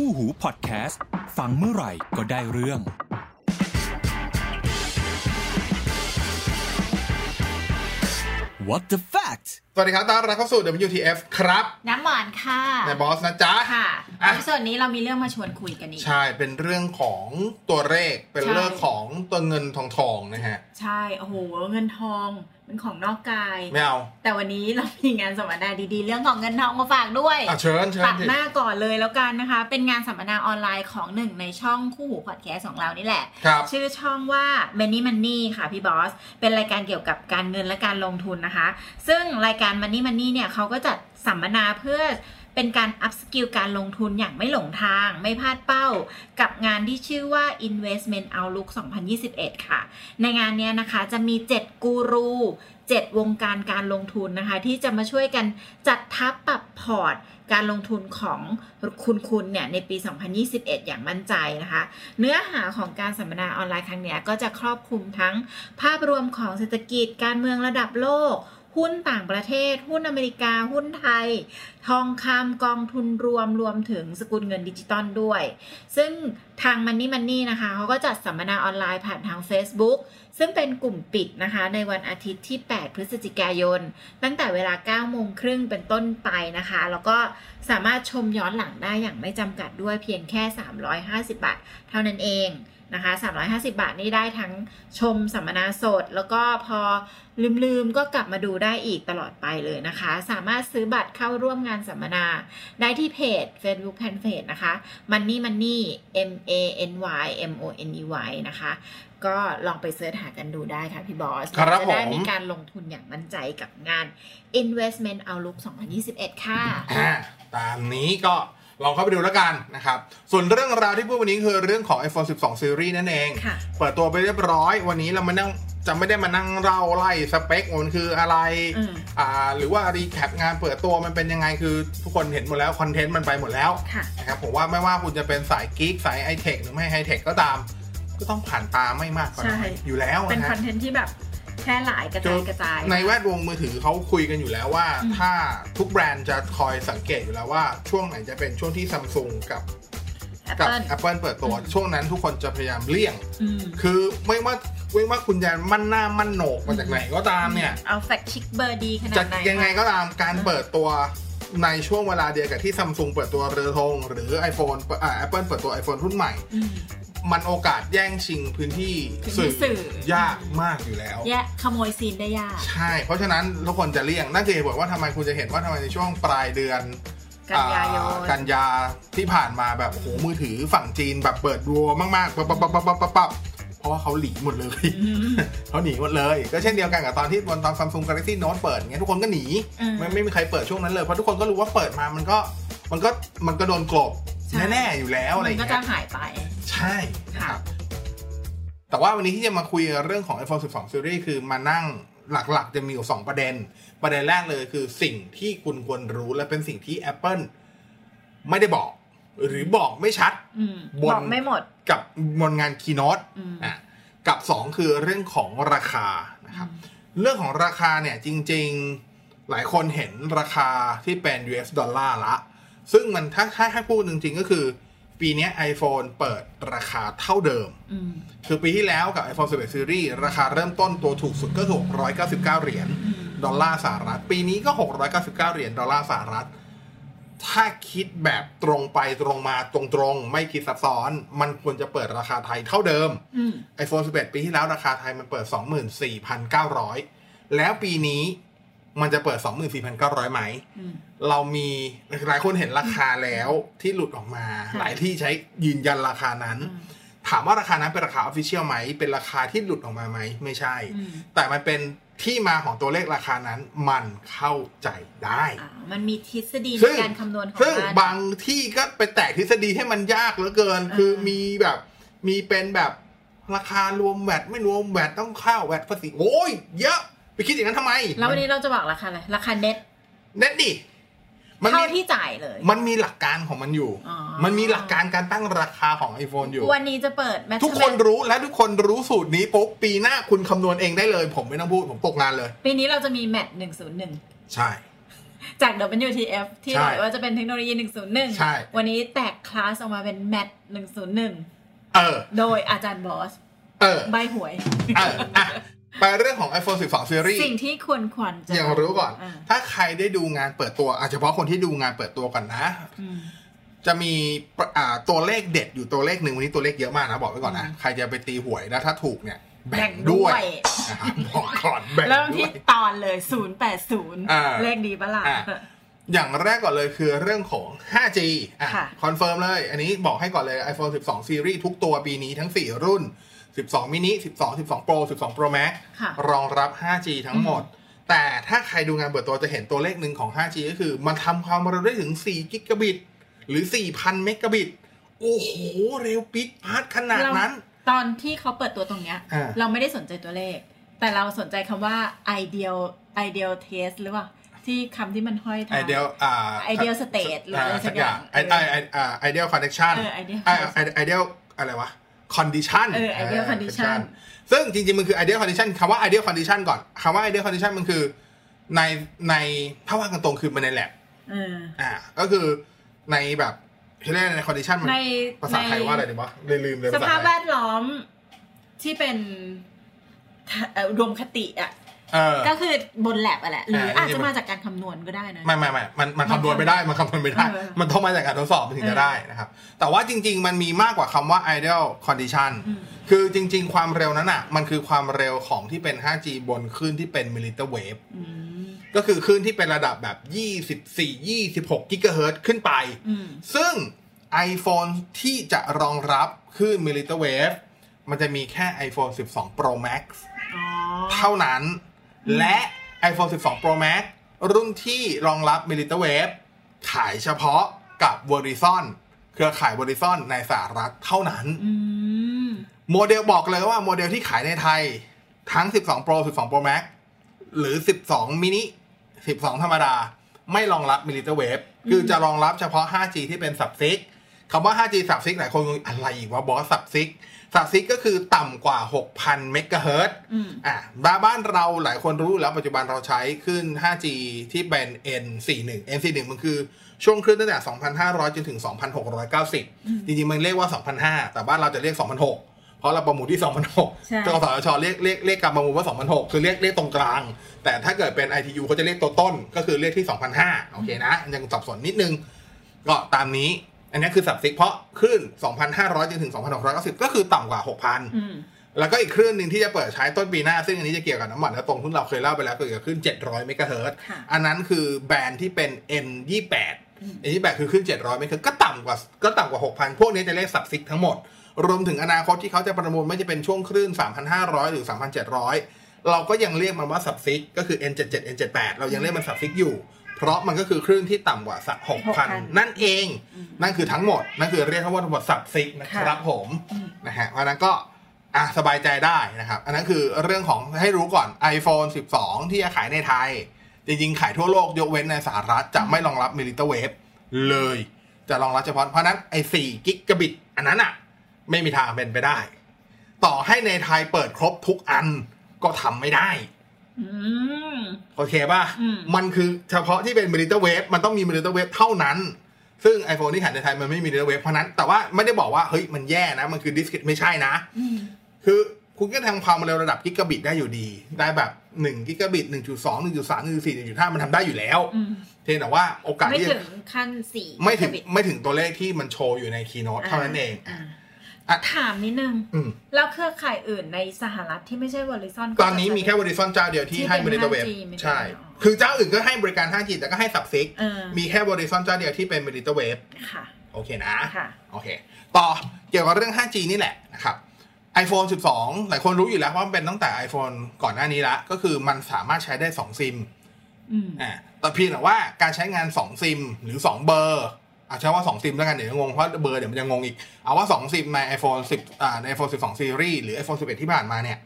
คู่หูพอดแคสต์ ฟังเมื่อไหร่ก็ได้เรื่อง What the fact สวัสดีครับต้อนรับเข้าสู่ WTF ครับน้ำหวานค่ะนายบอสนะจ๊ะ ค่ะอะ ในส่วนนี้เรามีเรื่องมาชวนคุยกันอีก ใช่ เป็นเรื่องของตัวเลข เป็นใช่ เรื่องของตัวเงินทองทองนะฮะ ใช่ โอ้โห เงินทอง เป็นของนอกกาย ไม่เอา แต่วันนี้เรามีงานสัมมนาดีๆ เรื่องของเงินทองมาฝากด้วยอะเชิญเชิญตัดสิหน้าก่อนเลยแล้วกันนะคะ เป็นงานสัมมนาออนไลน์ของหนึ่งในช่องคู่หูพอดแคสต์ของเรานี่แหละ ครับ ชื่อช่องว่า Money Money ค่ะพี่บอส เป็นรายการเกี่ยวกับการเงินและการลงทุนนะคะ ซึ่งรายการ Money Money เนี่ยเขาก็จัดสัมมนาเพื่อ เป็นการ upskill การลงทุนอย่างไม่หลงทาง ไม่พลาดเป้า กับงานที่ชื่อว่า Investment Outlook 2021 ค่ะ ในงานเนี้ยนะคะจะมี 7 กูรู 7 วงการการลงทุนนะคะ ที่จะมาช่วยกันจัดทัพปรับพอร์ตการลงทุนของคุณคุณเนี่ย ในปี 2021 อย่างมั่นใจนะคะ เนื้อหาของการสัมมนาออนไลน์ครั้งเนี้ยก็จะครอบคลุมทั้งภาพรวมของเศรษฐกิจการเมืองระดับโลก หุ้นต่างประเทศ หุ้นอเมริกา หุ้นไทย ทองคำกองทุนรวมรวมถึงสกุลเงินดิจิตอลด้วย ซึ่งทาง Money Money นะคะเขาก็จัดสัมมนาออนไลน์ผ่านทาง Facebook ซึ่งเป็นกลุ่มปิดนะคะ ในวันอาทิตย์ที่ 8 พฤศจิกายน ตั้งแต่เวลา 9 โมงครึ่งเป็นต้นไปนะคะ แล้วก็สามารถชมย้อนหลังได้อย่างไม่จำกัดด้วยเพียงแค่ 350 บาท เท่านั้นเอง นะคะ 350 บาทนี่ได้ทั้งชมสัมมนาสด แล้วก็พอลืมๆก็กลับมาดูได้อีกตลอดไปเลยนะคะ สามารถซื้อบัตรเข้าร่วมงานสัมมนา ได้ที่เพจ Facebook Fanpage นะคะ Money Money M A N Y M O N E Y นะคะ ก็ลองไปเสิร์ชหากันดูได้ค่ะพี่บอสจะได้มีการลงทุนอย่างมั่นใจกับงาน Investment Outlook 2021 ค่ะ ตามนี้ก็ ลองเข้าไปดูแล้วกันนะครับ ส่วนเรื่องราวที่พูดวันนี้คือเรื่องของ iPhone 12 Series นั่นเองค่ะเปิดตัวไปเรียบร้อย วันนี้เรามานั่งจะไม่ได้มานั่งเล่าไล่สเปคมันคืออะไรอืมอ่าหรือว่า recap งานเปิดตัวมันเป็นยังไงคือทุกคนเห็นหมดแล้ว คอนเทนต์มันไปหมดแล้วค่ะนะครับผมว่าไม่ว่าคุณจะเป็นสาย geek สายไฮเทคหรือไม่ไฮเทคก็ตาม ก็ต้องผ่านตาไม่มากก็น้อยใช่อยู่แล้วเป็นนะคฮะอนเทนต์ที่แบบ แพร่หลายกระจายกระจาย ในแวดวงมือถือเขาคุยกันอยู่แล้วว่าอืมถ้าทุกแบรนด์จะคอยสังเกตอยู่แล้วว่า ช่วงไหนจะเป็นช่วงที่ซัมซุงกับกั Apple Apple เปิดตัวอืมช่วงนั้นทุกคนจะพยายามเลี่ยงอืมคือไม่ว่าไม่ว่าคุณจะมั่นหน้ามั่นโหนกมาจากไหนก็ตามเนี่ย เอาแฟกชิกเบอร์ดีขนาจะดไหนยังไงก็ตามการเปิดตัวในช่วงเวลาเดียวกับที่ซัมซุงเปิดตัวเรือธงหรือ iPhone เปิดอ่า Apple เปิดตัว iPhone รุ่นใหม่อื มมันโอกาสแย่งชิงพื้นที่พื้นที่สื่อยากมากอยู่แล้วแยะขโมยซีนได้ยาก ใช่ เพราะฉะนั้นทุกคนจะเลี่ยงนั่นคือเหตุผลว่าทำไมคุณจะเห็นว่าทำไมในช่วงปลายเดือน กันยายนอ่กันยาที่ผ่านมาแบบโอ้โหมือถือฝั่งจีนแบบเปิดรัวมากๆปั๊บปั๊บปั๊บปั๊บปั๊บปั๊บเพราะว่าเขาหลีหมดเลยอืมเขาหนีหมดเลย ก็เช่นเดียวกันกับตอนที่ตอนซัมซุงกาแล็กซี่โน้ตเปิดเงี้ยทุกคนก็หนีอืมไม่ไม่มีใครเปิดช่วงนั้นเลยเพราะทุกคนก็รู้ว่าเปิดมามันก็มันก็มันก็โดนกลบใช่ แน่ๆอยู่แล้วอะไรอมันย่างก็เงี้จะยหายไปใช่นะครับแต่ว่าวันนี้ที่จะมาคุยเรื่องของ iPhone 12 Series คือมานั่งหลักๆ จะมีอยู่ 2 ประเด็น ประเด็นแรกเลยคือสิ่งที่คุณควรรู้และเป็นสิ่งที่ Apple ไม่ได้บอก หรือบอกไม่ชัดอืมบนบอกไม่หมดกับบนงาน Keynote อืมอะกับ 2 คือเรื่องของราคานะครับเรื่องของราคาเนี่ยจริง ๆ หลายคนเห็นราคาที่เป็น US ดอลลาร์ละ ซึ่งมันถ้าถ้าให้พูดจริงๆก็คือ ปีเนี้ย iPhone เปิดราคาเท่าเดิมอืมคือปีที่แล้วกับ iPhone 11 Series ราคาเริ่มต้นตัวถูกสุดก็คือ 699 เหรียญอืมดอลลาร์สหรัฐ ปีนี้ก็ 699 เหรียญดอลลาร์สหรัฐ ถ้าคิดแบบตรงไปตรงมาตรงๆ ไม่คิดซับซ้อน มันควรจะเปิดราคาไทยเท่าเดิมอืม iPhone 11 ปีที่แล้วราคาไทยมันเปิด 24,900 แล้วปีนี้ มันจะเปิด 24,900ไหมอืมเรามีหลายคนเห็นราคาแล้วที่หลุดออกมาค่ะหลายที่ใช้ยืนยันราคานั้นอืมถามว่าราคานั้นเป็นราคาออฟฟิเชียลไหม เป็นราคาที่หลุดออกมาไหม ไม่ใช่อืมแต่มันเป็นที่มาของตัวเลขราคานั้นมันเข้าใจได้อ่ามันมีทฤษฎีในซึ่งการคำนวณของซึ่งมันบางที่ก็ไปแตกทฤษฎีให้มันยากเหลือเกินอ่าคือมีแบบมีเป็นแบบราคารวมแวดไม่รวมแวดต้องเข้าแวดภาษีโอ้ยเยอะ ไปคิดอย่างนั้นทำไม แล้ววันนี้เราจะบอกราคาอะไรราคาเน็ตเน็ตดิมันเท่ามีที่จ่ายเลย มันมีหลักการของมันอยู่อ๋อมันมีหลักการการตั้งราคาของ iPhone อยู่ วันนี้จะเปิด ทุกคนรู้และทุกคนรู้สูตรนี้ปุ๊บปีหน้าคุณคำนวณเองได้เลย ผมไม่ต้องพูด ผมตกงานเลย ปีนี้เราจะมีแมทหนึ่งศูนย์หนึ่งใช่ จาก WTF ที่ใช่บอกว่าจะเป็นเทคโนโลยีใช่101วันนี้แตกคลาสออกมาเป็น MAT 101 เออ โดยอาจารย์บอส เออ ใบหวย เอออะ ไปเรื่องของ iPhone 12 Series สิ่งที่ควรควรจะอย่างรู้ก่อนอ่าถ้าใครได้ดูงานเปิดตัวอาจจะเฉพาะคนที่ดูงานเปิดตัวก่อนนะอืมจะมีประอ่าตัวเลขเด็ดอยู่ตัวเลขหนึ่งวันนี้ตัวเลขเยอะมากนะ บอกไว้ก่อนนะอืมใครจะไปตีหวยแล้วถ้าถูกเนี่ย แบ่แบ่งงด้ด้ววยยนะครับบอกก่อนแบ่งเริ่มด้ที่วยตอนเลยอ่า080 เลขดีปะล่ะอ่าอย่างแรกก่อนเลยคือเรื่องของ 5G อะค่ะคอนเฟิร์มเลย อันนี้บอกให้ก่อนเลย iPhone 12 Series ทุกตัวปีนี้ทั้ง 4 รุ่น 12 mini 12 12 Pro 12 Pro Max ค่ะรองรับ 5G ทั้งหมด แต่ถ้าใครดูงานเปิดตัวจะเห็นตัวเลขหนึ่งของ 5G ก็คือ มันทำความเร็วได้ถึง 4 กิกะบิต หรือ 4,000 เมกะบิต โอ้โห เร็วปรู๊ดปร๊าดขนาดนั้น ตอนที่เขาเปิดตัวตรงเนี้ยอ่าเราไม่ได้สนใจตัวเลข แต่เราสนใจคำว่า ideal ideal test หรือเปล่าที่คำที่มันห้อยท้าย ideal อ่า ideal state หรืออะไรสักอย่างไอไอไออ่า ideal connection เออ ideal ไอไอ ideal อะไรวะ condition เออ ideal condition ซึ่งจริงๆ มันคือ ideal condition คำว่า ideal condition ก่อนคำว่า ideal condition มันคือ ในในถ้าว่ากันตรงคือมันใน lab เอออ่าก็คือในแบบเขาเรียกอะไรใน condition มันในภาษาไทยว่าอะไรดีวะเลยลืมเลยสภาษาภาพไทแวยดล้อมที่เป็นเอ่อรวมคติอะเออ ก็คือบนแลบอะแหละหรืออ่าอาจจริจะงๆมาจากการคำนวณก็ได้นะไม่ไม่ไม่มันมันคำนวณไม่ได้มันคำนวณไม่ได้เออมันต้องมาจากการทดสอบมันถึงจะได้นะครับ แต่ว่าจริง ๆ มันมีมากกว่าคำว่า ideal condition อืมคือจริง ๆ ความเร็วนั้นอะ มันคือความเร็วของที่เป็น 5G บนคลื่นที่เป็น millimeter wave อืมก็คือคลื่นที่เป็นระดับแบบ 24 26กิกะเฮิรตซ์ขึ้นไปอืมซึ่ง iPhone ที่จะรองรับคลื่น millimeter wave มันจะมีแค่ iPhone 12 Pro Max อ๋อเท่านั้น และ iPhone 12 Pro Max รุ่นที่รองรับ millimeter wave ขายเฉพาะกับ Verizon เครือข่าย Verizon ในสหรัฐเท่านั้นอืมโมเดลบอกเลยว่าโมเดลที่ขายในไทย ทั้ง 12 Pro 12 Pro Max หรือ 12 mini 12 ธรรมดา ไม่รองรับ millimeter wave คือจะรองรับเฉพาะ 5G ที่เป็น sub 6คำว่า 5G sub 6หลายคนงงอะไรอีกว่าบอส sub 6 sub 6ก็คือต่ำกว่า 6,000 เมกะเฮิรตซ์อืมอะบ้านบ้านเราหลายคนรู้อยู่แล้วปัจจุบันเราใช้ขึ้น 5G ที่เป็น N41 N41 มันคือช่วงคลื่นตั้งแต่ 2,500 จนถึง 2,690 จริงๆ มันเรียกว่า 2,500 แต่บ้านเราจะเรียก 2,600เพราะเราประมูลที่2,600ใช่กสทชเรียกเรียกเรียกการประมูลว่า2,600คือเรียกเรียกตรงกลาง แต่ถ้าเกิดเป็น ITU เขาจะเรียกตัวต้น ก็คือเรียกที่2,500โอเคนะ ยังสับสนนิดนึง ก็ตามนี้ อันนี้คือสับซิกเพราะคลื่น 2,500จนถึง 2,690 ก็คือต่ำกว่า 6,000อืมแล้วก็อีกคลื่นหนึ่งที่จะเปิดใช้ต้นปีหน้า ซึ่งอันนี้จะเกี่ยวกับน้ำมันและตรงที่เราเคยเล่าไปแล้วก็เกี่ยวกับคลื่น 700 เมกะเฮิรตซ์ค่ะอันนั้นคือแบรนด์ที่เป็น N28 N28 คือคลื่น 700 เมกะเฮิรตซ์ก็ต่ำกว่าก็ต่ำกว่า 6,000 พวกนี้จะเรียกสับซิกทั้งหมด รวมถึงอนาคตที่เขาจะประมูลไม่จะเป็นช่วงคลื่น 3,500 หรือ 3,700 เราก็ยังเรียกมันว่าสับซิกก็คือ N77 N78 เรายังเรียกมันสับซิกอยู่ เพราะมันก็คือคลื่นที่ต่ำกว่าสัก6,000นั่นเอง นั่นคือทั้งหมด นั่นคือเรียกว่าทั้งหมดสับซิกนะครับผมนะฮะเพราะฉะนั้นก็อะสบายใจได้นะครับ อันนั้นคือเรื่องของให้รู้ก่อน iPhone 12 ที่จะขายในไทย จริงๆ ขายทั่วโลกยกเว้นในสหรัฐจะไม่รองรับ millimeter wave เลย จะรองรับเฉพาะเพราะฉะนั้นไอ้4กิกะบิตอันนั้นอะ ไม่มีทางเป็นไปได้ ต่อให้ในไทยเปิดครบทุกอันก็ทำไม่ได้อืม โอเคป่ะอืมมันคือเฉพาะที่เป็น millimeter wave มันต้องมี millimeter wave เท่านั้น ซึ่ง iPhone ที่ขายในไทยมันไม่มี millimeter wave เพราะนั้น แต่ว่าไม่ได้บอกว่า เฮ้ย มันแย่นะ มันคือ discrete ไม่ใช่นะอืมคือคุณก็ทำความเร็วระดับกิกะบิตได้อยู่ดี ได้แบบ1กิกะบิต1.2 1.3 1.4 1.5 มันทำได้อยู่แล้วอืมเพียงแต่ว่าโอกาสไม่ที่ถึจะงขั้นสี่ไม่ถึงกิกะบิตไม่ถึงตัวเลขที่มันโชว์อยู่ในคีโน t เท่านั้นเองาอะ ถามนิดนึงอืมแล้วเครือข่ายอื่นในสหรัฐที่ไม่ใช่วอลิซอนตอนนี้มีแค่ Verizon เจ้าเดียวที่ที่ให้เป็น millimeter wave5G ไม่ได้ใช่อ๋อคือเจ้าอื่นก็ให้บริการ 5G แต่ก็ให้สับซิกเออมีแค่ Verizon เจ้าเดียวที่เป็น millimeter wave ค่ะ โอเคนะค่ะโอเค ต่อเกี่ยวกับเรื่อง 5G นี่แหละนะครับ iPhone 12 หลายคนรู้อยู่แล้วว่ามันเป็นตั้งแต่ iPhone ก่อนหน้านี้ละ ก็คือมันสามารถใช้ได้ 2 ซิมอืมอ่าแต่เพียงแต่ว่าการใช้งาน 2 ซิม หรือ 2 เบอร์ อาจจะใช้ว่า 2 ซิมแล้วกันเดี๋ยวงง เพราะเบอร์เดี๋ยวมันจะงงอีก เอาว่า 2 ซิมใน iPhone 10อ่าใน iPhone 12 Series หรือ iPhone 11 ที่ผ่านมาเนี่ย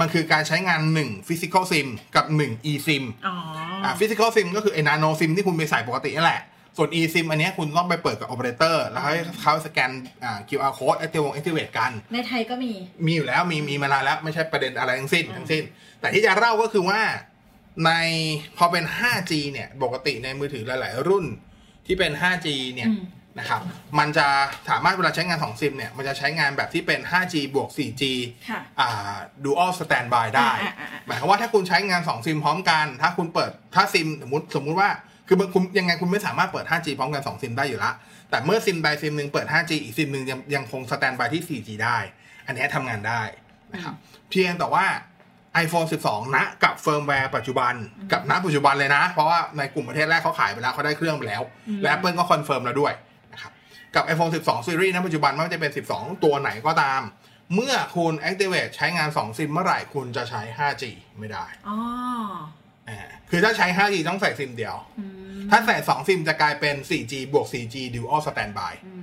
มันคือการใช้งาน 1 Physical SIM กับ 1 eSIM อ๋อออ่า Physical SIM ก็คือไอ้ Nano SIM ที่คุณไปใส่ปกตินั่นแหละ ส่วน eSIM อันเนี้ยคุณต้องไปเปิดกับ operator แล้วให้เขาสแกนอ่า QR code activate activate กัน ในไทยก็มี มีอยู่แล้วมีมีมานานแล้วไม่ใช่ประเด็นอะไรทั้งสิ้นทั้งสิ้น แต่ที่จะเล่าก็คือว่าในพอเป็น 5G เนี่ยปกติในมือถือหลาย ๆ รุ่น ที่เป็น 5G เนี่ยอืมนะครับ มันจะสามารถเวลาใช้งาน2ซิมเนี่ย มันจะใช้งานแบบที่เป็น 5G บวก 4G ค่ะอ่า dual standby ได้อ่าอ่าอ่าหมายความว่าถ้าคุณใช้งาน2ซิมพร้อมกัน ถ้าคุณเปิด ถ้าซิมสมมติสมมุติว่า คือคุณยังไงคุณไม่สามารถเปิด 5G พร้อมกัน 2 ซิมได้อยู่ละ แต่เมื่อซิมใดซิมหนึ่งเปิด 5G อีกซิมหนึ่งยังยังคง standby ที่ 4G ได้ อันนี้ทำงานได้นะครับ เพียงแต่ว่า iPhone 12ณกับเฟิร์มแวร์ปัจจุบันกับณปัจจุบันเลยนะ เพราะว่าในกลุ่มประเทศแรกเขาขายไปแล้วเขาได้เครื่องไปแล้ว และ Apple ก็คอนเฟิร์มแล้วด้วยนะครับกับ iPhone 12 Series ณปัจจุบันไม่ว่าจะเป็น 12 ตัวไหนก็ตาม เมื่อคุณ activate ใช้งาน 2 ซิมเมื่อไหร่คุณจะใช้ 5G ไม่ได้อ๋ออ่าคือถ้าใช้ 5G ต้องใส่ซิมเดียวอืมถ้าใส่ 2 ซิมจะกลายเป็น 4G บวก 4G dual standby อืม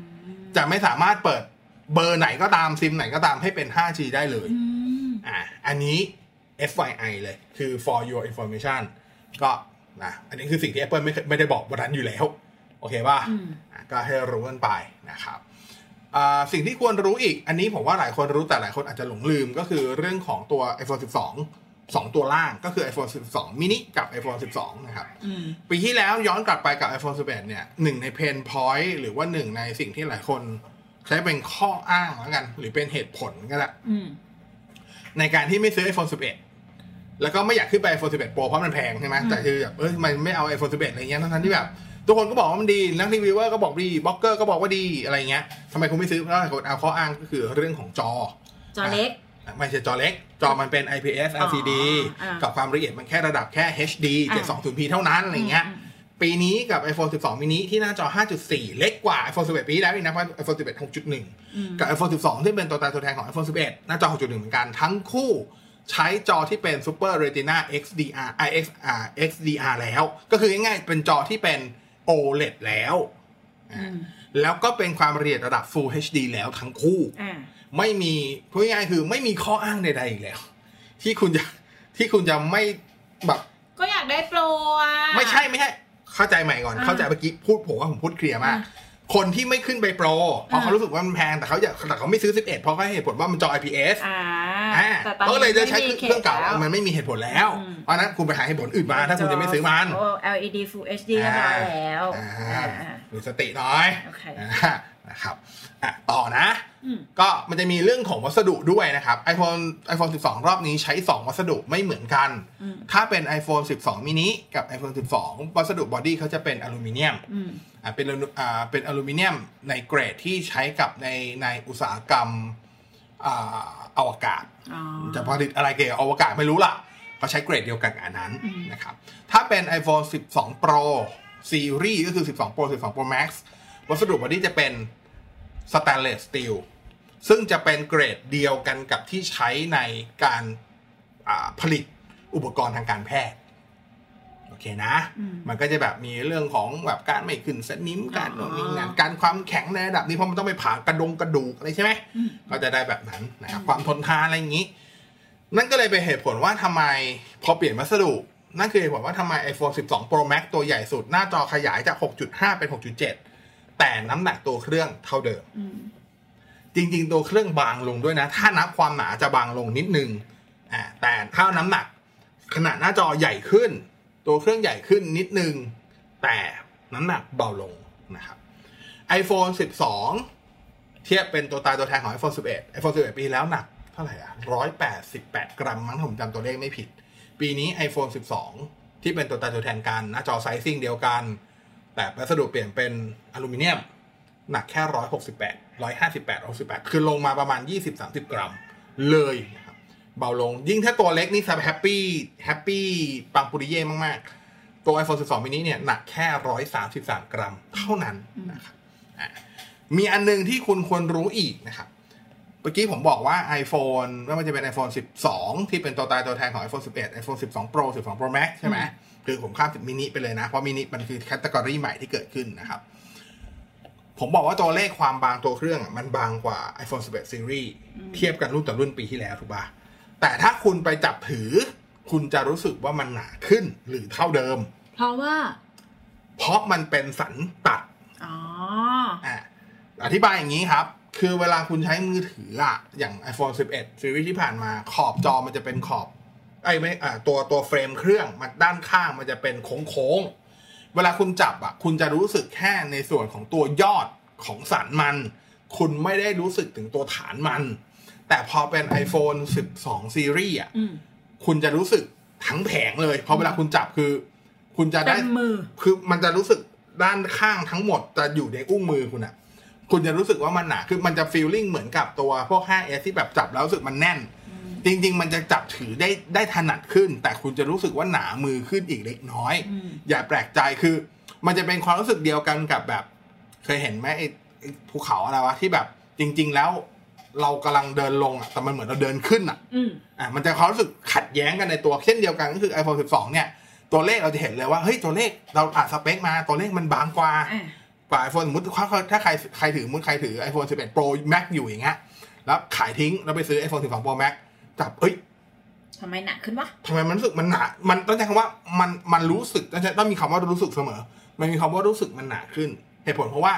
จะไม่สามารถเปิดเบอร์ไหนก็ตามซิมไหนก็ตามให้เป็น 5G ได้เลยอืมอ่า อันนี้ FYI เลยคือ for your information ก็นะอันนี้คือสิ่งที่ Apple ไม่เคยไม่ได้บอกวันนั้นอยู่แล้ว โอเคป่ะอืมอะก็ให้รู้กันไปนะครับอ่าสิ่งที่ควรรู้อีก อันนี้ผมว่าหลายคนรู้แต่หลายคนอาจจะหลงลืมก็คือเรื่องของตัว iPhone 12 2 ตัวล่างก็คือ iPhone 12 mini กับ iPhone 12 นะครับอืมปีที่แล้วย้อนกลับไปกับ iPhone 11 เนี่ยหนึ่งใน pain point หรือว่าหนึ่งในสิ่งที่หลายคนใช้เป็นข้ออ้างแล้วกัน หรือเป็นเหตุผลก็ได้อืมในการที่ไม่ซื้อ iPhone 11 แล้วก็ไม่อยากขึ้นไป iPhone 11 Pro เพราะมันแพงใช่ไหมอืมแต่คือแบบเอ้ยทำไมไม่เอา iPhone 11 อะไรเงี้ยทั้งๆที่แบบ ทุกคนก็บอกว่ามันดี นักรีวิวเวอร์ก็บอกดีบล็อกเกอร์ก็บอกว่าดีอะไรเงี้ยทำไมคุณไม่ซื้อเพราะหลายคนเอาข้ออ้างก็คือเรื่องของจอ จอเล็กอะไม่ใช่จอเล็ก จอมันเป็น IPS อ๋อ LCD อ่ากับความละเอียดมันแค่ระดับแค่ HD อ่า 720p เท่านั้นอะไรเงี้ยอืมปีนี้กับ iPhone 12 mini ที่หน้าจอ 5.4 เล็กกว่า iPhone 11 ปีที่แล้วอีกนะเพราะ iPhone 11 6.1 กับ iPhone 12 ที่เป็นตัวตายตัวแทนของ iPhone 11 หน้าจอ 6.1 เหมือนกันทั้งคู่ ใช้จอที่เป็น Super Retina XDR IX ah, XDR แล้ว ก็คือง่ายๆ เป็นจอที่เป็น OLED แล้วอ่าแล้วก็เป็นความละเอียดระดับ Full HD แล้วทั้งคู่อ่าไม่มีพูดง่ายๆคือไม่มีข้ออ้างใดๆอีกแล้ว ที่คุณจะที่คุณจะไม่แบบ ก็อยากได้โปรอะ ไม่ใช่ไม่ใช่ เข้าใจใหม่ก่อนอ่าเข้าใจเมื่อกี้พูดผมว่าผมพูดเคลียร์มากอ่าคนที่ไม่ขึ้นไปโปรเพราะอ่าเขารู้สึกว่ามันแพงแต่เขาอยากแต่เขาไม่ซื้อ 11 เพราะเขาให้เหตุผลว่ามันจอ IPS อ่าอ่า แต่ตอนก็นี้เลยจะใช้ไม่มีเครื่องเก่าแล้วมันไม่มีเหตุผลแล้วอืมเพราะฉะนั้นคุณไปหาเหตุผลอื่นมาถ้าคุณจะไม่ซื้อมันโอ้ LED Full HD เรียบร้อยแล้วอ่าอ่ามีสติหน่อยโอเคอ่านะครับอะต่อนะอืมก็มันจะมีเรื่องของวัสดุด้วยนะครับ iPhone iPhone 12 รอบนี้ใช้ 2 วัสดุไม่เหมือนกันอืมถ้าเป็น iPhone 12 mini กับ iPhone 12 วัสดุบอดี้เขาจะเป็นอลูมิเนียมอืมอ่าเป็นอลูอ่าเป็นอลูมิเนียมในเกรดที่ใช้กับในในอุตสาหกรรมอ่า อวกาศอ๋อจะผลิตอะไรเกี่ยวกับอวกาศไม่รู้ล่ะเขาใช้เกรดเดียวกันกับอันนั้นอืมนะครับถ้าเป็น iPhone 12 Pro Series ก็คือ 12 Pro 12 Pro Max วัสดุบอดี้จะเป็น Stainless Steel ซึ่งจะเป็นเกรดเดียวกันกับที่ใช้ในการอ่าผลิตอุปกรณ์ทางการแพทย์โอ เคนะอืมมันก็จะแบบมีเรื่องของแบบการไม่ขึ้นสนิมการอ๋อมีงานการความแข็งในระดับนี้เพราะมันต้องไปผ่ากระดงกระดูกอะไรใช่ไหมอืมก็จะได้แบบนั้นนะครับความทนทานอะไรอย่างนี้ นั่นก็เลยเป็นเหตุผลว่าทำไมพอเปลี่ยนวัสดุ นั่นคือเหตุผลว่าทำไม iPhone 12 Pro Max ตัวใหญ่สุด หน้าจอขยายจาก 6.5 เป็น 6.7 แต่น้ำหนักตัวเครื่องเท่าเดิมอืมจริง ๆ ตัวเครื่องบางลงด้วยนะ ถ้านับความหนาจะบางลงนิดนึงอ่าแต่ถ้าน้ำหนักขนาดหน้าจอใหญ่ขึ้น ตัวเครื่องใหญ่ขึ้นนิดนึง แต่น้ำหนักเบาลงนะครับ iPhone 12 เทียบเป็นตัวตายตัวแทนของ iPhone 11 iPhone 11 ปีแล้วหนักเท่าไหร่อะ188 กรัมมั้งถ้าผมจำตัวเลขไม่ผิด ปีนี้ iPhone 12 ที่เป็นตัวตายตัวแทนกันหน้าจอ sizing เดียวกัน แต่วัสดุเปลี่ยนเป็นอลูมิเนียม หนักแค่ร้อยหกสิบแปดร้อยห้าสิบแปดร้อยสิบแปดคือลงมาประมาณยี่สิบสามสิบกรัมเลย เบาลง ยิ่งถ้าตัวเล็กนี่จะ happy happy ปังปุริเย่มากๆ ตัว iPhone 12 mini เนี่ย หนักแค่ร้อยสามสิบสามกรัม เท่านั้นนะครับอะมีอันหนึงที่คุณควรรู้อีกนะครับ เมื่อกี้ผมบอกว่า iPhone ไม่ว่าจะเป็น iPhone 12 ที่เป็นตัวตายตัวแทนของ iPhone 11 iPhone 12 Pro 12 Pro Max ใช่ไหมคือผมข้ามมินิไปเลยนะ เพราะมินิมันคือแคตตากรีใหม่ที่เกิดขึ้นนะครับ ผมบอกว่าตัวเลขความบางตัวเครื่องอะมันบางกว่า iPhone 11 Series เทียบกันรุ่นต่อรุ่นปีที่แล้วถูกปะ แต่ถ้าคุณไปจับถือ คุณจะรู้สึกว่ามันหนาขึ้นหรือเท่าเดิม เพราะว่า เพราะมันเป็นสันตัดอ๋ออะอธิบายอย่างนี้ครับ คือเวลาคุณใช้มือถืออะอย่าง iPhone 11 ซีรีส์ที่ผ่านมาขอบจอมันจะเป็นขอบไอ้ไม่อ่าตัวตัวเฟรมเครื่องมันด้านข้างมันจะเป็นโค้งๆเวลาคุณจับอะ คุณจะรู้สึกแค่ในส่วนของตัวยอดของสันมัน คุณไม่ได้รู้สึกถึงตัวฐานมัน แต่พอเป็น iPhone 12ซีรีส์อะอืมคุณจะรู้สึกทั้งแผงเลย เพราะเวลาคุณจับคือ คุณจะเต็ได้มมือ คือมันจะรู้สึกด้านข้างทั้งหมดจะอยู่ในอุ้งมือคุณอะคุณจะรู้สึกว่ามันหนาคือมันจะฟีลลิ่งเหมือนกับตัวพวก 5S ที่แบบจับแล้วรู้สึกมันแน่น จริง ๆ มันจะจับถือได้ได้ถนัดขึ้น แต่คุณจะรู้สึกว่าหนามือขึ้นอีกเล็กน้อยอืมอย่าแปลกใจคือ มันจะเป็นความรู้สึกเดียวกันกับแบบ เคยเห็นไหมไอ้ไอ้ภูเขาอะไรวะที่แบบจริง ๆ แล้ว เรากำลังเดินลงอะแต่มันเหมือนเราเดินขึ้นอะอืมอะมันจะความรู้สึกขัดแย้งกันในตัวเช่นเดียวกันก็คือ iPhone 12 เนี่ย ตัวเลขเราจะเห็นเลยว่าเฮ้ยตัวเลขเราอ่านสเปคมาตัวเลขมันบางกว่าอะกว่า iPhone สมมติถ้าถ้าใครใครถือมุดใครถือ iPhone 11 Pro Max อยู่อย่างเงี้ยแล้วขายทิ้งแล้วไปซื้อ iPhone 12 Pro Max จับเอ้ยทำไมหนักขึ้นวะทำไมมันรู้สึกมันหนา มันต้องใช้คำว่ามันมันรู้สึกต้องใช้ต้องมีคำว่ารู้สึกเสมอ มันมีคำว่ารู้สึกมันหนาขึ้น เหตุผลเพราะว่า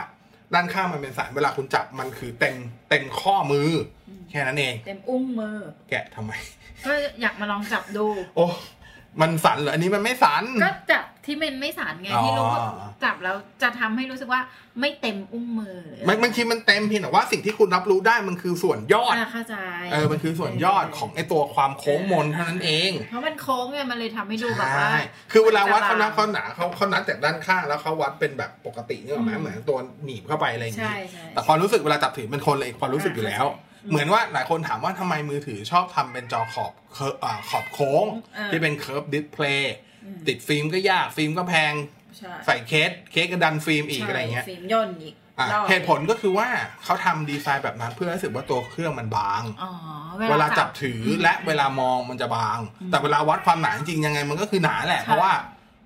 ด้านข้างมันเป็นสายเวลาคุณจับมันคือเต็มเต็มข้อมืออแค่นั้นเอง เต็มอุ้งมือ แกะทำไม ก็อยากมาลองจับดู โอ้ มันสั่นเหรออันนี้มันไม่สั่นก็จับที่มันไม่สารไงอ๋อที่รู้ว่าจับแล้วจะทำให้รู้สึกว่าไม่เต็มอุ้งมือมันบางทีมันเต็มเพียงแต่ว่าสิ่งที่คุณรับรู้ได้มันคือส่วนยอดอะเข้าใจเออมันคือส่วนยอดของไอตัวความโค้งมนเท่านั้นเอง เพราะมันโค้งไงมันเลยทำให้ดูแบบว่าใช่คือเวลาวัดมันเขาจะนับบางเขาหนาเขาเขานับจากด้านข้างแล้วเขาวัดเป็นแบบปกตินึกออกไหมอืมเหมือนตัวหนีบเข้าไปอะไรอย่างใช่งี้ใช่แต่ความรู้สึกเวลาจับถือเป็นคนละความรู้สึกอยู่แล้วอ่า เข้าใจเหมือนว่าหลายคนถามว่าทำไมมือถือชอบทำเป็นจอขอบ curve อ่าขอบโค้งอ่าที่เป็น curve display อืมติดฟิล์มก็ยากฟิล์มก็แพงใช่ใส่เคสเคสก็ดันฟิล์มอีกอะไรเงี้ยใช่ฟิล์มย่นอีกอะรอบเหตุผลก็คือว่าเขาทำดีไซน์แบบนั้นเพื่อให้รู้สึกว่าตัวเครื่องมันบางอ๋อเวลาจับถือและเวลามองมันจะบาง แต่เวลาวัดความหนาจริงๆยังไงมันก็คือหนาแหละใช่เพราะว่า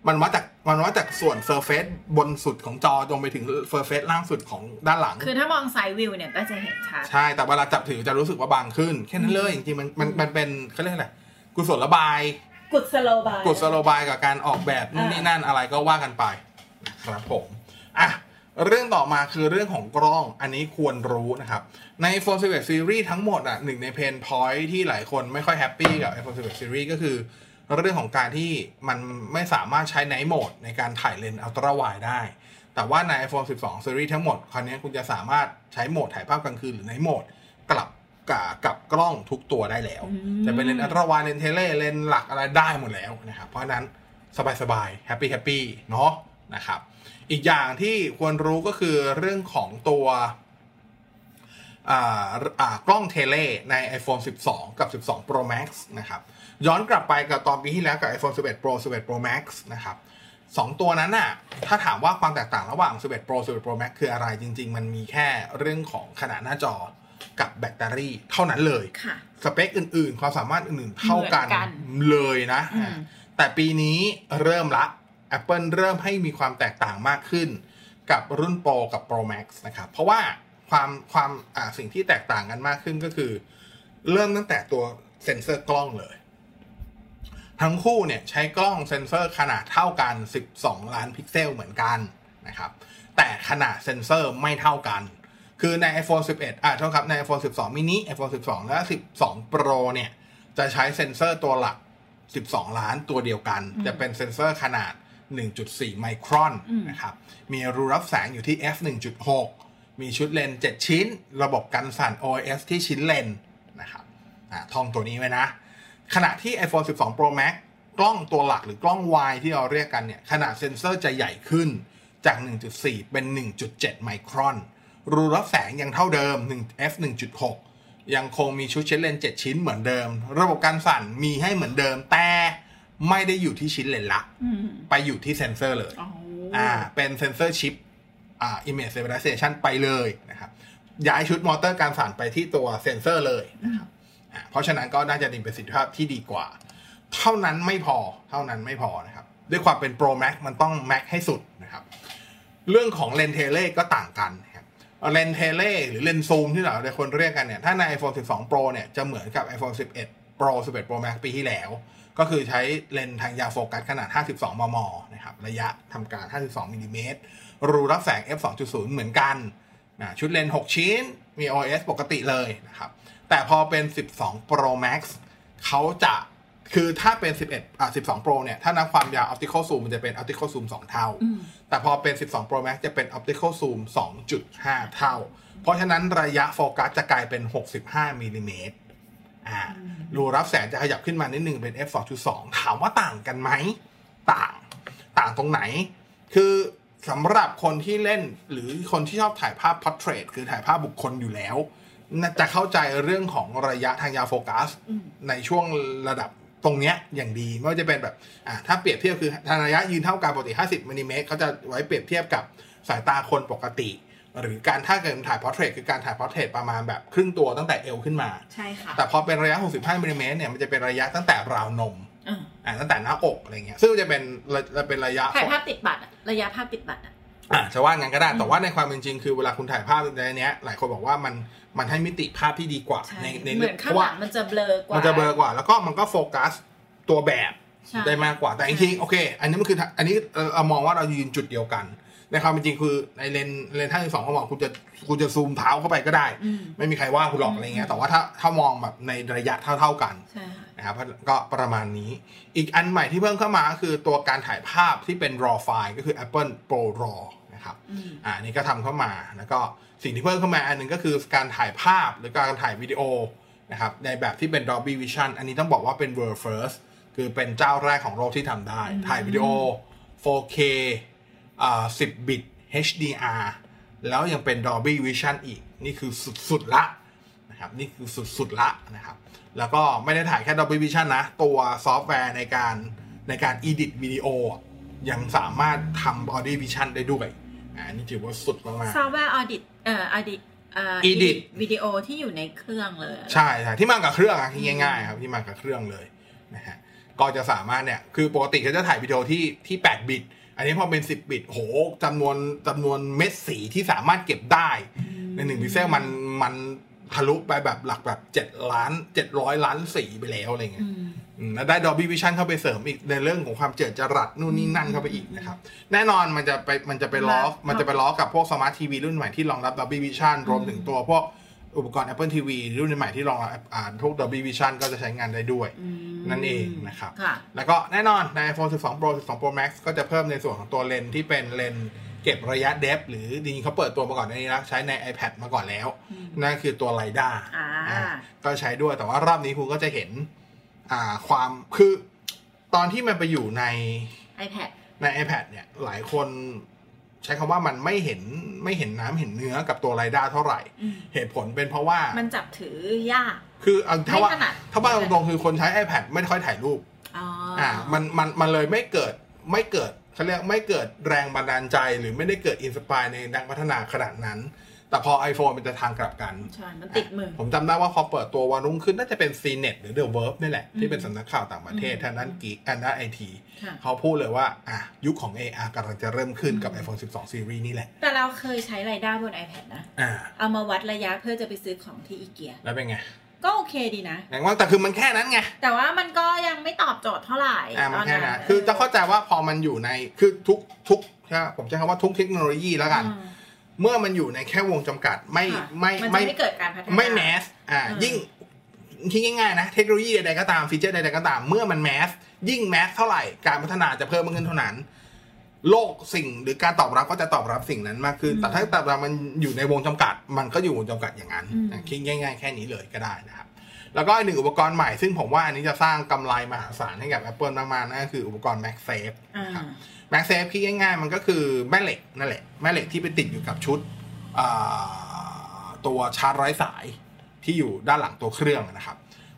มันวัดจากมันวัดจากส่วน surface บนสุดของจอจนไปถึง surface ล่างสุดของด้านหลัง คือถ้ามอง side view เนี่ยก็จะเห็นชัด ใช่ แต่เวลาจับถือจะรู้สึกว่าบางขึ้น แค่นั้นเลยจริงๆมันมันมันเป็นเขาเรียกอะไรกุศโลบาย กุศโลบาย กุศโลบายกับการออกแบบนู่นนี่นั่นอะไรก็ว่ากันไปนะครับผมอะเรื่องต่อมาคือเรื่องของกล้องอันนี้ควรรู้นะครับ ใน iPhone 11 Series ทั้งหมดอะหนึ่งใน pain point ที่หลายคนไม่ค่อย happy กับ iPhone 11 Series ก็คือ เรื่องของการที่มันไม่สามารถใช้ night mode ในการถ่ายเลนส์ ultra wide ได้ แต่ว่าใน iPhone 12 Series ทั้งหมด คราวนี้คุณจะสามารถใช้โหมดถ่ายภาพกลางคืนหรือ night mode กับกับกับกล้องทุกตัวได้แล้วอืมจะเป็นเลนส์ ultra wide เลนส์ tele เลนส์หลักอะไรได้หมดแล้วนะครับ เพราะฉะนั้นสบายๆ happy happy เนาะนะครับ อีกอย่างที่ควรรู้ก็คือเรื่องของตัวอ่าอ่ากล้องเทเลใน iPhone 12 กับ 12 Pro Max นะครับ ย้อนกลับไปกับตอนปีที่แล้วกับ iPhone 11 Pro 11 Pro Max นะครับสองตัวนั้นน่ะ ถ้าถามว่าความแตกต่างระหว่าง 11 Pro 11 Pro Max คืออะไรจริง ๆ มันมีแค่เรื่องของขนาดหน้าจอกับแบตเตอรี่เท่านั้นเลยค่ะสเปคอื่นๆ ความสามารถอื่นๆ เท่ากันเหมือนกันเลยนะอืมแต่ปีนี้เริ่มละ Apple เริ่มให้มีความแตกต่างมากขึ้น กับรุ่น Pro กับ Pro Max นะครับ เพราะว่าความความอ่าสิ่งที่แตกต่างกันมากขึ้นก็คือ เริ่มตั้งแต่ตัวเซ็นเซอร์กล้องเลย ทั้งคู่เนี่ยใช้กล้องเซ็นเซอร์ขนาดเท่ากัน 12 ล้านพิกเซลเหมือนกันนะครับแต่ขนาดเซ็นเซอร์ไม่เท่ากัน คือใน iPhone 11 อ่าโทษครับใน iPhone 12 mini iPhone 12 และ 12 Pro เนี่ยจะใช้เซ็นเซอร์ตัวหลัก 12 ล้านตัวเดียวกัน จะเป็นเซ็นเซอร์ขนาด 1.4 ไมครอนอืมนะครับมีรูรับแสงอยู่ที่ f 1.6 มีชุดเลนส์7ชิ้น ระบบกันสั่น OIS ที่ชิ้นเลนส์นะครับอ่าท่องตัวนี้ไว้นะ ขณะที่ iPhone 12 Pro Max กล้องตัวหลักหรือกล้อง Y ที่เราเรียกกันเนี่ยขนาดเซ็นเซอร์จะใหญ่ขึ้นจาก 1.4 เป็น 1.7 ไมครอน รูรับแสงยังเท่าเดิม 1 f 1.6 ยังคงมีชุดชิ้นเลนส์7ชิ้นเหมือนเดิม ระบบกันสั่นมีให้เหมือนเดิม แต่ไม่ได้อยู่ที่ชิ้นเลนส์ละอืมไปอยู่ที่เซ็นเซอร์เลยอ๋ออ่าเป็น sensor shift อ่า image stabilization ไปเลยนะครับย้ายชุดมอเตอร์กันสั่นไปที่ตัวเซนเซอร์เลยนะครับอ่า เพราะฉะนั้นก็น่าจะมีประสิทธิภาพที่ดีกว่า เท่านั้นไม่พอเท่านั้นไม่พอนะครับ ด้วยความเป็น Pro Max มันต้อง Max ให้สุดนะครับ เรื่องของเลนส์ tele ก็ต่างกันนะครับเลนส์ tele หรือเลนส์ซูมที่เราหลายคนเรียกกันเนี่ยถ้าใน iPhone 12 Pro เนี่ยจะเหมือนกับ iPhone 11 Pro 11 Pro Max ปีที่แล้ว ก็คือใช้เลนส์ทางยาวโฟกัสขนาด 52 มมนะครับระยะทำการ 52มิลลิเมตรรูรับแสง f 2.0 เหมือนกันนะชุดเลนส์ 6 ชิ้นมี OS ปกติเลยนะครับ แต่พอเป็น 12 Pro Max เขาจะคือถ้าเป็น 11อ่า12 Pro เนี่ย ถ้านับความยาว optical zoom มันจะเป็น optical zoom 2 เท่าอืมแต่พอเป็น 12 Pro Max จะเป็น optical zoom 2.5 เท่า เพราะฉะนั้นระยะโฟกัสจะกลายเป็น 65มิลลิเมตรอ่ารูรับแสงจะขยับขึ้นมานิดนึงเป็น f 2.2 ถามว่าต่างกันไหม ต่าง ต่างตรงไหน คือสำหรับคนที่เล่นหรือคนที่ชอบถ่ายภาพ portrait คือถ่ายภาพบุคคลอยู่แล้วน่า จะเข้าใจเรื่องของระยะทางยาวโฟกัสอืมในช่วงระดับตรงเนี้ยอย่างดีไม่ว่าจะเป็นแบบอะถ้าเปรียบเทียบคือทางระยะยืนเท่ากันปกติ 50มิลลิเมตรเขาจะไว้เปรียบเทียบกับสายตาคนปกติ หรือการถ้าเกิดถ่าย portrait คือการถ่าย portrait ประมาณแบบครึ่งตัวตั้งแต่เอวขึ้นมาใช่ค่ะแต่พอเป็นระยะ 65มิลลิเมตรเนี่ยมันจะเป็นระยะตั้งแต่ราวนมอ่าอ่าตั้งแต่หน้าอกอะไรเงี้ยซึ่งมันจะเป็นระเป็นระยะถ่ายภาพติดบัตรอะระยะภาพติดบัตรอะอ่าจะว่างั้นก็ได้แต่ว่าในความเป็นจริงคือเวลาคุณถ่ายภาพในเนี้ย หลายคนบอกว่ามัน มันให้มิติภาพที่ดีกว่าใช่ในในเหมือนเพข้างราะหว่าลังมันจะเบลอกว่ามันจะเบลอกว่า แล้วก็มันก็โฟกัสตัวแบบใช่ได้มากกว่าแต่จริงๆโอเค อันนี้มันคืออันนี้เอ่อเรามองว่าเรายืนจุดเดียวกันในความเป็นจริงคือในเลนส์เลนส์ท่าที่สองเขาบอกคุณจะคุณจะซูมเท้าเข้าไปก็ได้อืมไม่มีใครว่าคุณหรอกอะไรเงี้ยแต่ว่าถ้าถ้ามองแบบในระยะเท่าๆกันใช่ค่ะนะครับก็ประมาณนี้อีกอันใหม่ที่เพิ่มเข้ามาก็คือตัวการถ่ายภาพที่เป็น raw file ก็คือ Apple Pro RAW นะครับอืมอ่านี่ก็ทำเข้ามาแล้วก็สิ่งที่เพิ่มเข้ามาอันหนึ่งก็คือการถ่ายภาพหรือการถ่ายวิดีโอนะครับในแบบที่เป็น Dolby Vision อันนี้ต้องบอกว่าเป็น world first คือเป็นเจ้าแรกของโลกที่ทำได้ ถ่ายวิดีโอ 4K อ่า10 บิต HDR แล้วยังเป็น Dolby Vision อีก นี่คือสุด ๆ ละนะครับนี่คือสุด ๆ ละนะครับ แล้วก็ไม่ได้ถ่ายแค่ Dolby Vision นะ ตัวซอฟต์แวร์ในการในการ edit วิดีโอยังสามารถทำ Dolby Vision ได้ด้วย อ่านี่ถือว่าสุดมากซอฟต์แวร์ออดิตเอ่ออดิตเอ่อ Edit วิดีโอที่อยู่ในเครื่องเลย ใช่ใช่ที่มากับเครื่องอะที่ง่ายๆครับที่มากับเครื่องเลยนะฮะก็จะสามารถเนี่ยคือปกติเขาจะถ่ายวิดีโอที่ที่ 8 บิต อันนี้พอเป็น 10 บิตโหจำนวนจำนวนเม็ดสีที่สามารถเก็บได้ ในหนึ่งพิกเซลมันมันทะลุไปแบบหลักแบบ 7 ล้าน 700 ล้านสีไปแล้วอะไรเงี้ย แล้วได้ Dolby Vision เข้าไปเสริมอีกในเรื่องของความเจิดจรัสนู่นนี่นั่นเข้าไปอีกนะครับ แน่นอนมันจะไปมันจะไปล้อครับมันจะไปล้อกับพวกสมาร์ททีวีรุ่นใหม่ที่รองรับ Dolby Vision รวมถึงตัวพวกอุปกรณ์ Apple TV รุ่นใหม่ที่รองรับอ่าพวก Dolby Vision ก็จะใช้งานได้ด้วยอืมนั่นเองนะครับค่ะแล้วก็แน่นอนใน iPhone 12 Pro 12 Pro Max ก็จะเพิ่มในส่วนของตัวเลนส์ที่เป็นเลนส์เก็บระยะเดฟหรือจริงๆเขาเปิดตัวมาก่อนในนี้แล้วใช้ใน iPad มาก่อนแล้ว นั่นคือตัวไลด้าอ่าก็ใช้ด้วยแต่ว่ารอบนี้คุณก็จะเห็น อ่าความคือตอนที่มันไปอยู่ใน iPad ใน iPad เนี่ยหลายคนใช้คำว่ามันไม่เห็นไม่เห็นน้ำเห็นเนื้อกับตัวไรด้าเท่าไหร่อืมเหตุผลเป็นเพราะว่ามันจับถือยาก คือเอาถ้าว่าไม่ถนัดถ้าว่าตรงๆคือคนใช้ iPad ไม่ค่อยถ่ายรูปอ๋อออ่ามันมันมันเลยไม่เกิดไม่เกิดเขาเรียกไม่เกิดแรงบันดาลใจ หรือไม่ได้เกิดอินสปายในนักพัฒนาขนาดนั้น แต่พอ iPhone เป็นจะทางกลับกัน ใช่ มันติดมือ ผมจำได้ว่าพอเปิดตัววันรุ่งขึ้นน่าจะเป็น CNET หรือ The Verb นี่แหละอืมที่เป็นสำนักข่าวต่างประเทศอืมทางด้านกีทางด้านไอทีค่ะเขาพูดเลยว่า อะ ยุคของ AR กำลังจะเริ่มขึ้นกับ iPhone 12 Series นี่แหละ แต่เราเคยใช้ไรด้าบน iPad นะอ่าเอามาวัดระยะเพื่อจะไปซื้อของที่อีเกีย แล้วเป็นไงก็โอเคดีนะแรงว่าแต่คือมันแค่นั้นไง แต่ว่ามันก็ยังไม่ตอบโจทย์เท่าไหร่อ่ามันแค่ตนั้นคือจะเข้าใจว่าพอมันอยู่ในคือทุกทุกใช่ไหมผมใช้คำว่าทุกเทคโนโลยีแล้วกันอืม เมื่อมันอยู่ในแค่วงจำกัดไม่ค่ะไม่มันจะไม่ไม่เกิดการพัฒนาไม่แมสอ่าอืมยิ่งที่ง่ายๆนะ เทคโนโลยีใดๆก็ตามฟีเจอร์ใดๆก็ตาม เมื่อมันแมสยิ่งแมสเท่าไหร่การพัฒนาจะเพิ่มมากขึ้นเท่านั้น โลกสิ่งหรือการตอบรับก็จะตอบรับสิ่งนั้นมากขึ้นแต่ถ้าตอบรับมันอยู่ในวงจำกัด มันก็อยู่วงจำกัดอย่างนั้นนะคิดง่าย ๆ แค่นี้เลยก็ได้นะครับแล้วก็อีกหนึ่งอุปกรณ์ใหม่ซึ่งผมว่าอันนี้จะสร้างกำไรมหาศาลให้กับ Apple มากๆนั่นก็คืออุปกรณ์ MagSafe อ่านะครับ MagSafe คิดง่ายๆ มันก็คือแม่เหล็กนั่นแหละ แม่เหล็กที่ไปติดอยู่กับชุดอ่าตัวชาร์จไร้สายที่อยู่ด้านหลังตัวเครื่องนะครับ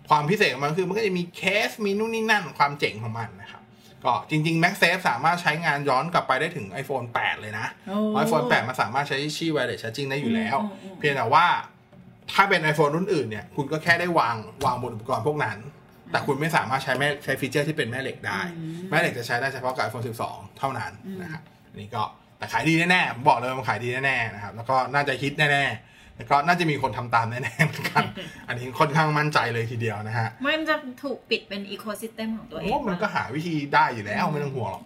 ความพิเศษของมันคือมันก็จะมีเคสมีนู่นนี่นั่นความเจ๋งของมันนะครับก็จริงๆ MagSafe สามารถใช้งานย้อนกลับไปได้ถึง iPhone 8 เลยนะโอ้ iPhone 8 มันสามารถใช้ชี่ wireless charging ได้อยู่แล้วอืมอืมเพียงแต่ว่าถ้าเป็น iPhone รุ่นอื่นเนี่ย คุณก็แค่ได้วางวางบนอุปกรณ์พวกนั้น แต่คุณไม่สามารถใช้แม่ใช้ฟีเจอร์ที่เป็นแม่เหล็กได้ แม่เหล็กจะใช้ได้เฉพาะกับ iPhone 12 เท่านั้นนะครับอันนี้ก็แต่ขายดีแน่ๆผมบอกเลยว่ามันขายดีแน่ๆนะครับแล้วก็น่าจะฮิตแน่ๆแล้วก็น่าจะมีคนทำตามแน่ๆเหมือนกันอันนี้ค่อนข้างมั่นใจเลยทีเดียวนะฮะไม่มันจะถูกปิดเป็น ecosystem ของตัวเองว่ามันก็หาวิธีได้อยู่แล้วไม่ต้องห่วงหรอก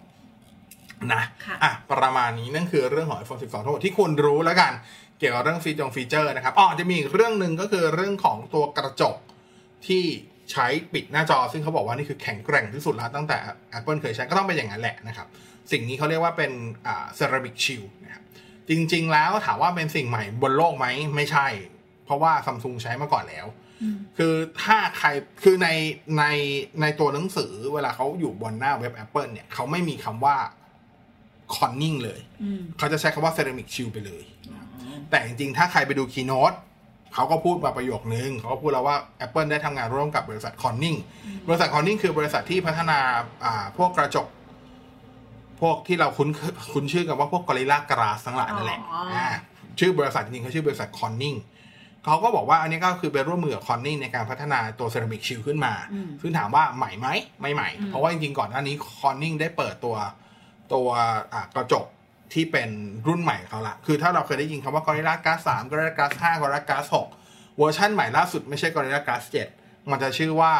นะค่ะอะประมาณนี้นั่นคือเรื่องของ iPhone 12 ทั้งหมดที่คุณรู้แล้วกัน เกี่ยวกับเรื่องฟีเจอร์ฟีเจอร์นะครับอ๋อจะมีอีกเรื่องหนึ่งก็คือเรื่องของตัวกระจกที่ ใช้ปิดหน้าจอ ซึ่งเขาบอกว่านี่คือแข็งแกร่งที่สุดแล้วตั้งแต่ Apple เคยใช้ก็ต้องเป็นอย่างนั้นแหละนะครับ สิ่งนี้เขาเรียกว่าเป็นอ่าเซรามิกชิลนะครับจริง ๆ แล้วถามว่าเป็นสิ่งใหม่บนโลกไหมไม่ใช่ เพราะว่าซัมซุงใช้มาก่อนแล้วอืมคือถ้าใครคือในในในตัวหนังสือเวลาเขาอยู่บนหน้าเว็บ Apple เนี่ยเขาไม่มีคำว่า conning เลยอืมเขาจะใช้คำว่า ceramic shield ไปเลย แต่จริงๆ ถ้าใครไปดู keynote เขาก็พูดมาประโยคนึงเขาก็พูดแล้วว่า Apple ได้ทำงานร่วมกับบริษัท Corning บริษัท Corning คือบริษัทที่พัฒนาอ่าพวกกระจก พวกที่เราคุ้นคุ้นชื่อกันว่าพวก Gorilla Glass ทั้งหลายนั่นแหละอ๋ออ่าชื่อบริษัทจริงๆเขาชื่อบริษัท Corning เขาก็บอกว่าอันนี้ก็คือไปร่วมมือกับ Corning ในการพัฒนาตัว ceramic shield ขึ้นมาอืมซึ่งถามว่าใหม่ไหมไม่ใหม่อืมเพราะว่าจริงๆก่อนหน้านี้ Corning ได้เปิดตัวตัวอ่ากระจก ที่เป็นรุ่นใหม่ของเขาละ คือถ้าเราเคยได้ยินคำว่า Gorilla Glass 3 Gorilla Glass 5 Gorilla Glass 6เวอร์ชันใหม่ล่าสุดไม่ใช่ Gorilla Glass 7มันจะชื่อว่า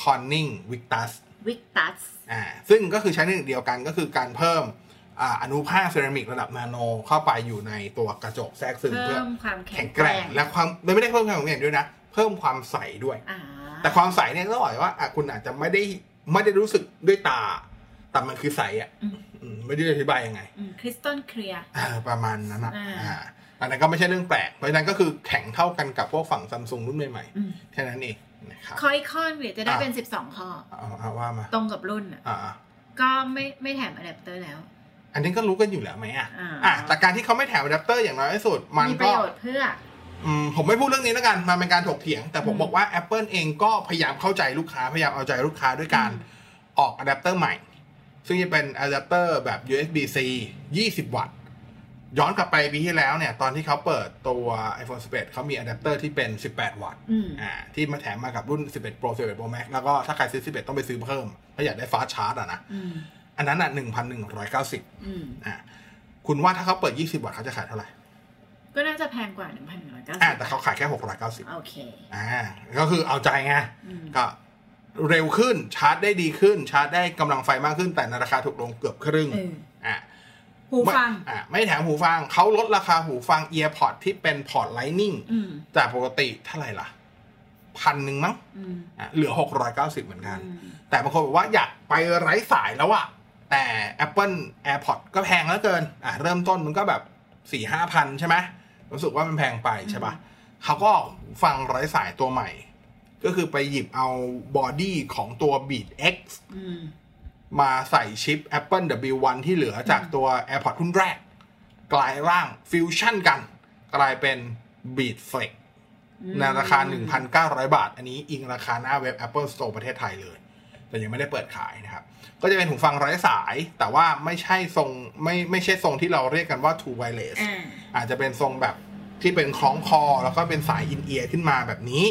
Corning Victus วิกตัสอ่าซึ่งก็คือใช้เทคนิคเดียวกันก็คือการเพิ่มอ่าอนุภาคเซรามิกระดับนาโนเข้าไปอยู่ในตัวกระจกแทรกซึมเพิ่เพื่อมความแข็แข็งงแกแกร่ร่งงและความไม่ได้เพิ่มความแข็งแกร่งด้วยนะ เพิ่มความใสด้วยอ่าแต่ความใสเนี่ยต้องบอกว่าอะคุณอาจจะไม่ได้ไม่ได้รู้สึกด้วยตา แต่มันคือใสอะอืมอืมไม่ได้อธิบายยังไง crystal clearอ่าประมาณนั้นอะอ่าอ่าอันนั้นก็ไม่ใช่เรื่องแปลก เพราะฉะนั้นก็คือแข็งเท่ากันกับพวกฝั่งซัมซุงรุ่นใหม่อืมๆแค่นั้นเองนะครับคอยคอนเดี๋ยวจะได้อ่าเป็นสิบสองข้อเอาเอาว่ามาตรงกับรุ่นอะอ่าก็ไม่ไม่แถมอะแดปเตอร์แล้ว อันนี้ก็รู้กันอยู่แล้วไหมอะอ่าอะแต่การที่เขาไม่แถมอะแดปเตอร์อย่างน้อยที่สุดมันมีปก็ระโยชน์เพื่ออืมผมไม่พูดเรื่องนี้แล้วกันมันเป็นการถกเถียง แต่ผมอืมบอกว่า Apple เองก็พยายามเข้าใจลูกค้าพยายามเอาใจลูกค้าด้วยการอืมออกอะแดปเตอร์ใหม่ ซึ่งจะเป็นอะแดปเตอร์แบบ USB-C 20 วัตต์ ย้อนกลับไปปีที่แล้วเนี่ย ตอนที่เขาเปิดตัว iPhone 11เขามีอะแดปเตอร์ที่เป็น 18 วัตต์อืมอ่าที่มาแถมมากับรุ่น 11 Pro 11 Pro Max แล้วก็ถ้าใครซื้อ 11 ต้องไปซื้อเพิ่มถ้าอยากได้ fast charge อะนะอืมอันนั้นอะ 1,190อืมอ่าคุณว่าถ้าเขาเปิด 20 วัตต์เขาจะขายเท่าไหร่ก็น่าจะแพงกว่าหนึ่งพันหนึ่งร้อยเก้าสิอ่าบแต่เขาขายแค่ 690 โอเค อ่า ก็คือเอาใจไงอืมก็ เร็วขึ้นชาร์จได้ดีขึ้น ชาร์จได้กำลังไฟมากขึ้น แต่ในราคาถูกลงเกือบครึ่งเอออ่าหูฟังอ่าไม่แถมหูฟังเขาลดราคาหูฟัง EarPod ที่เป็นพอร์ต Lightning อืมจากปกติเท่าไหร่ล่ะพันหนึ่งมั้งอืมอะเหลือ690เหมือนกันอืมแต่บางคนบอกว่าอยากไปไร้สายแล้วอะแต่ Apple AirPod ก็แพงเหลือเกินอะเริ่มต้นมันก็แบบสี่ห้าพันใช่ไหมรู้สึกว่ามันแพงไปใช่ปะเขาก็ฟังไร้สายตัวใหม่ ก็คือไปหยิบเอาบอดี้ของตัว Beat X อืมมาใส่ชิป Apple W1 ที่เหลือจากตัว AirPod รุ่นแรก กลายร่างฟิวชั่นกัน กลายเป็น Beat Flex ในราคา 1,900 บาท อันนี้อิงราคาหน้าเว็บ Apple Store ประเทศไทยเลย แต่ยังไม่ได้เปิดขายนะครับ ก็จะเป็นหูฟังไร้สาย แต่ว่าไม่ใช่ทรงไม่ไม่ใช่ทรงที่เราเรียกกันว่า True Wireless อ่าอาจจะเป็นทรงแบบที่เป็นคล้องคอ แล้วก็เป็นสายอินเอียร์ขึ้นมาแบบนี้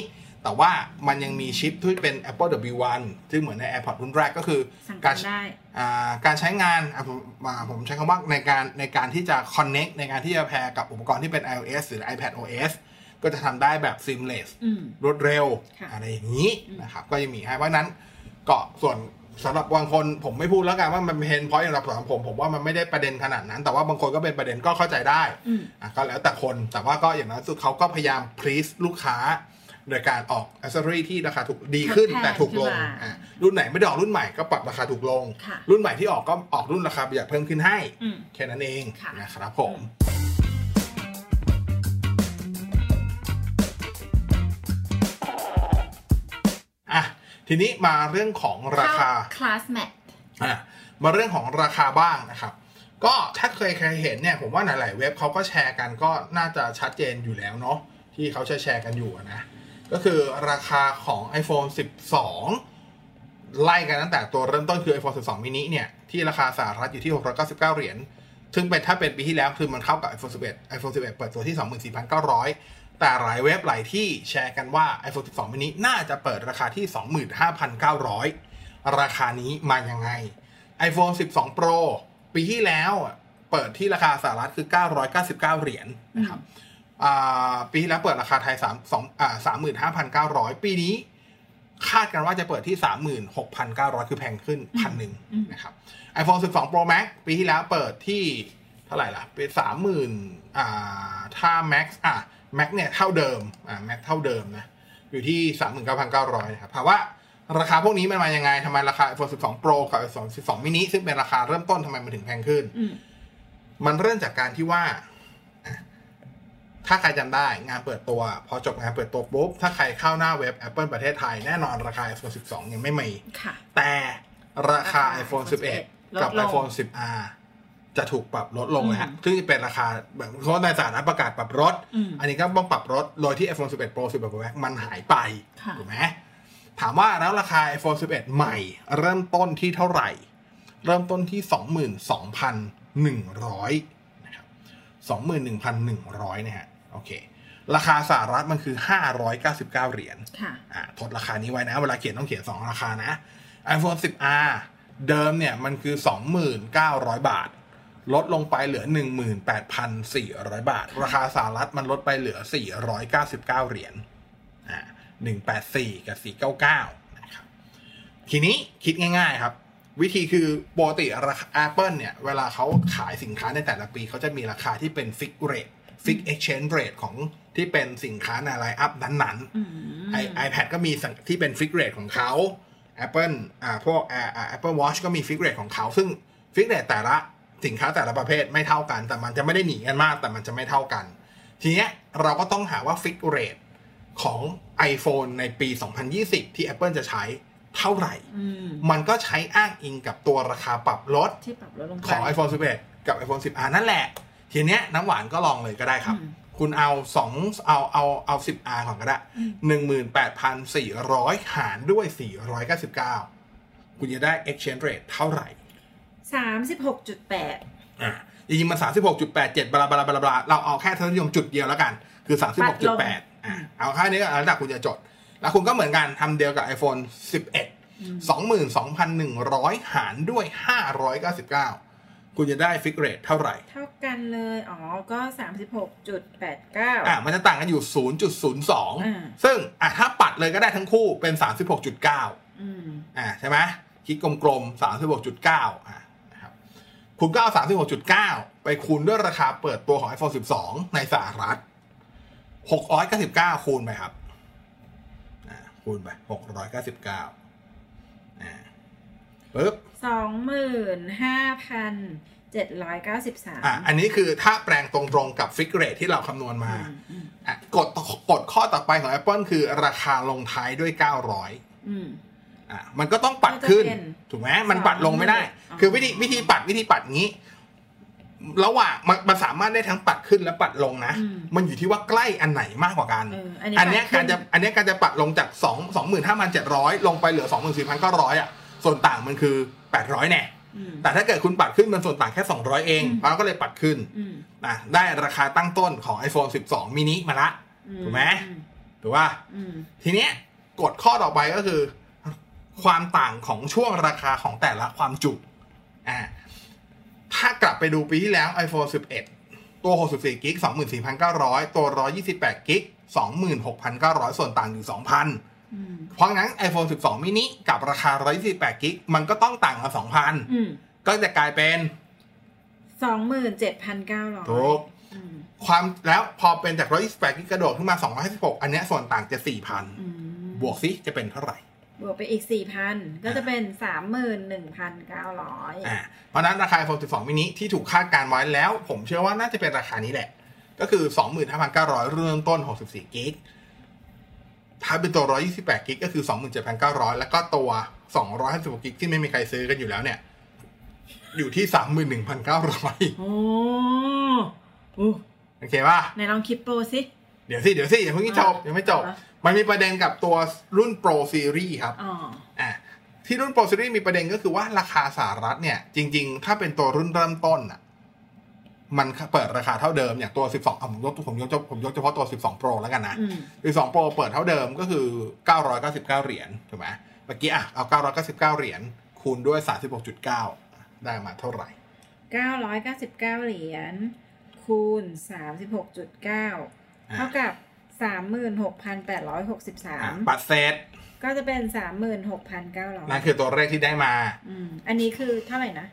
แต่ว่ามันยังมีชิปที่เป็น Apple W1 ซึ่งเหมือนใน AirPods รุ่นแรกก็คือสั่งการได้อ่าการใช้งานอะผมอ่าผมใช้คำว่าในการในการที่จะ connect ในการที่จะแพร์กับอุปกรณ์ที่เป็น iOS หรือ iPad OS ก็จะทำได้แบบ seamless อืมรวดเร็วค่ะอะไรอย่างนี้นะครับ ก็ยังมีให้เพราะฉะนั้นก็ส่วนสำหรับบางคนผมไม่พูดแล้วกันว่ามันเป็นเพนพอยต์สำหรับผมผม ผมว่ามันไม่ได้ประเด็นขนาดนั้น แต่ว่าบางคนก็เป็นประเด็นก็เข้าใจได้อืมอะก็แล้วแต่คนแต่ว่าก็อย่างนั้นสุดเขาก็พยายามพรีสลูกค้า โดยการออกอ c เซอรี่ที่ราคาถูกดีขึ้นทดแทนแต่ถูกลงขึ้นมาอะรุ่นไหนไม่ได้ออกรุ่นใหม่ก็ปรับราคาถูกลงค่ะรุ่นใหม่ที่ออกก็ออกรุ่นราคาประหยัดเพิ่มขึ้นให้อืมแค่นั้นเองค่ะนะครับผมอะทีนี้มาเรื่องของราคาคลาสแมทอะมาเรื่องของราคาบ้างนะครับก็ถ้าเคยเคยเห็นเนี่ยผมว่าหลาย ๆ เว็บเขาก็แชร์กันก็น่าจะชัดเจนอยู่แล้วเนาะที่เขาแชร์แชร์กันอยู่อะนะ ก็คือราคาของ iPhone 12 ไล่กันตั้งแต่ตัวเริ่มต้นคือ iPhone 12 mini เนี่ย ที่ราคาสหรัฐอยู่ที่ 699 เหรียญ ซึ่งเป็นถ้าเป็นปีที่แล้วคือมันเข้ากับ iPhone 11 iPhone 11 เปิดตัวที่ 24,900 แต่หลายเว็บหลายที่แชร์กันว่า iPhone 12 mini น่าจะเปิดราคาที่ 25,900 ราคานี้มายังไง iPhone 12 Pro ปีที่แล้วเปิดที่ราคาสหรัฐคือ 999 เหรียญนะครับ ปีที่แล้วเปิดราคาไทย3 2อ่า35,900ปีนี้ คาดกันว่าจะเปิดที่36,900คือแพงขึ้นพันหนึ่งนะครับ iPhone 12 Pro Max ปีที่แล้วเปิดที่เท่าไหร่ล่ะ เป็น30,000อ่าถ้า Max อะ Max เนี่ยเท่าเดิมอ่า Max เท่าเดิมนะ อยู่ที่39,900นะครับถามว่าราคาพวกนี้มันมายังไงทำไมราคา iPhone 12 Pro กับ iPhone 12 mini ซึ่งเป็นราคาเริ่มต้นทำไมมันถึงแพงขึ้นอืมมันเริ่มจากการที่ว่า ถ้าใครจำได้งานเปิดตัว พอจบงานเปิดตัวปุ๊บ ถ้าใครเข้าหน้าเว็บ Apple ประเทศไทย แน่นอนราคา iPhone 12 ยังไม่มีค่ะแต่ราคาราคา iPhone 11 กับลดลง iPhone 10R จะถูกปรับลดลงเลยฮะอืมซึ่งจะเป็นราคาแบบเพราะในสถานะประกาศปรับลดอืมอันนี้ก็ต้องปรับลดโดยที่ iPhone 11 Pro 11 Pro Max มันหายไปค่ะถูกไหมถามว่าแล้วราคา iPhone 11 ใหม่ เริ่มต้นที่เท่าไหร่ เริ่มต้นที่ 22,100 นะครับ 21,100 นะฮะ โอเค ราคาสหรัฐมันคือ 599 เหรียญค่ะอ่าทดราคานี้ไว้นะ เวลาเขียนต้องเขียน 2 ราคานะ iPhone 10R เดิมเนี่ยมันคือ 2,900 บาท ลดลงไปเหลือ 18,400 บาท ราคาสหรัฐมันลดไปเหลือ 499 เหรียญอ่า184 กับ 499 นะครับ ทีนี้คิดง่าย ๆ ครับ วิธีคือปกติราคา Apple เนี่ย เวลาเขาขายสินค้าในแต่ละปี เขาจะมีราคาที่เป็น fix rate fix exchange rate ของที่เป็นสินค้าในไลน์อัพนั้นๆอืมไอ iPad ก็มีสังที่เป็นฟิกเรทของเขา Apple อ่าพวกอ่าอ่า Apple Watch ก็มี fix rate ของเขา ซึ่ง fix rate แต่ละสินค้าแต่ละประเภทไม่เท่ากัน แต่มันจะไม่ได้หนีกันมาก แต่มันจะไม่เท่ากัน ทีเนี้ยเราก็ต้องหาว่าฟิกเรทของ iPhone ในปี 2020 ที่ Apple จะใช้เท่าไหร่อืมมันก็ใช้อ้างอิงกับตัวราคาปรับลดที่ปรับลดลงไปของ iPhone 11 กับ iPhone 10R นั่นแหละ ทีเนี้ยน้ำหวานก็ลองเลยก็ได้ครับ คุณเอาสองเอาเอาเอาสิบอาก่อนก็ได้หนึ่งหมื่นแปดพันสี่ร้อยหารด้วยสี่ร้อยเก้าสิบเก้าคุณจะได้ exchange rate เท่าไหร่สามสิบหกจุดแปดอ่าจริงๆมันสามสิบหกจุดแปดเจ็ดบลาบลาบลาบลาเราเอาแค่ทศนิยมจุดเดียวแล้วกัน คือสามสิบหกจุดแปดอ่าเอาแค่นี้ก็แล้วแต่คุณจะจด แล้วคุณก็เหมือนกันทำเดียวกับ iPhone 11 22,100 หารด้วย 599 คุณจะได้ฟิกเรทเท่าไหร่ เท่ากันเลย อ๋อ ก็สามสิบหกจุดแปดเก้าอะมันจะต่างกันอยู่ 0.02อ่าซึ่งอะถ้าปัดเลยก็ได้ทั้งคู่เป็น 36.9อืมอ่าใช่ไหมคิดกลมๆ 36.9อะนะครับคุณก็เอา 36.9 ไปคูณด้วยราคาเปิดตัวของ iPhone 12 ในสหรัฐ 699 คูณไปครับ อ่าคูณไป 699อ่า ปึ๊บสองหมื่นห้าพันเจ็ดร้อยเก้าสิบสามอะอันนี้คือถ้าแปลงตรงๆกับ fix rate ที่เราคำนวณมาอะกฎกฎข้อต่อไปของ Apple คือราคาลงท้ายด้วย900อืมอะมันก็ต้องปัดขึ้นก็จะเป็นถูกไหมมันปัดลงไม่ได้อ๋อคือวิธีวิธีปัดวิธีปัดงี้ ระหว่างมันมันสามารถได้ทั้งปัดขึ้นและปัดลงนะอืมมันอยู่ที่ว่าใกล้อันไหนมากกว่ากันเอออันนี้อันเนี้ยปัดขึ้การนจะอันเนี้ยการจะปัดลงจาก2 25,700ลงไปเหลือ24,900อะ ส่วนต่างมันคือ 800แน่อืมแต่ถ้าเกิดคุณปัดขึ้นมันส่วนต่างแค่ 200 เองอืมเพราะก็เลยปัดขึ้นอืมนะได้ราคาตั้งต้นของ iPhone 12 mini มาละอืถูกไหมอืมถูกป่ะอืมทีเนี้ยกฎข้อต่อไปก็คือ ความต่างของช่วงราคาของแต่ละความจุอ่าถ้ากลับไปดูปีที่แล้ว iPhone 11 ตัว 64กิก24,900 ตัว 128กิก26,900 ส่วนต่างอยู่2,000อืม เพราะงั้น iPhone 12 mini กับราคา 128กิกมันก็ต้องต่างกันอืม2,000 ก็จะกลายเป็นสองหมื่นเจ็ดพันเก้าร้อยถูกอืมความแล้วพอเป็นจาก 128กิกกระโดดขึ้นมา 256 อันเนี้ยส่วนต่างจะอืม4,000 บวกซิจะเป็นเท่าไหร่ บวกไปอีกสี่พันก็จะเป็นสามหมื่นหนึ่งพันเก้าร้อยอ่าเพราะฉะนั้นราคา iPhone 12 mini ที่ถูกคาดการณ์ไว้แล้ว ผมเชื่อว่าน่าจะเป็นราคานี้แหละ ก็คือ 25,900 เริ่มต้น 64กิก ถ้าเป็นตัว 128 กิกก็คือ 27,900 แล้วก็ตัว 256 กิกที่ไม่มีใครซื้อกันอยู่แล้วเนี่ย อยู่ที่ 31,900โอ้โอ้โอเคป่ะไหนลองคิดโปรสิ เดี๋ยวสิ เดี๋ยวสิอย่าเพิ่งจบยังไม่จบอะมันมีประเด็นกับตัวรุ่น Pro Series ครับอ๋ออะที่รุ่น Pro Series มีประเด็นก็คือว่าราคาสหรัฐเนี่ย จริง ๆ ถ้าเป็นตัวรุ่นเริ่มต้นอะ มันเปิดราคาเท่าเดิมอย่างตัว 12อะผมยกผมยกผมยกเฉพาะตัว 12 Pro แล้วกันนะอืม12 Pro เปิดเท่าเดิมก็คือ 999 เหรียญถูกไหมเมื่อกี้อะเอา 999 เหรียญคูณด้วย 36.9 ได้มาเท่าไหร่เก้าร้อยเก้าสิบเก้าเหรียญคูณสามสิบหกจุดเก้าอะเท่ากับสามหมื่นหกพันแปดร้อยหกสิบสาอะมปัดเศษก็จะเป็นสามหมื่นหกพันเก้าร้อยนั่นคือตัวเลขที่ได้มา อืม อันนี้คือเท่าไหร่นะ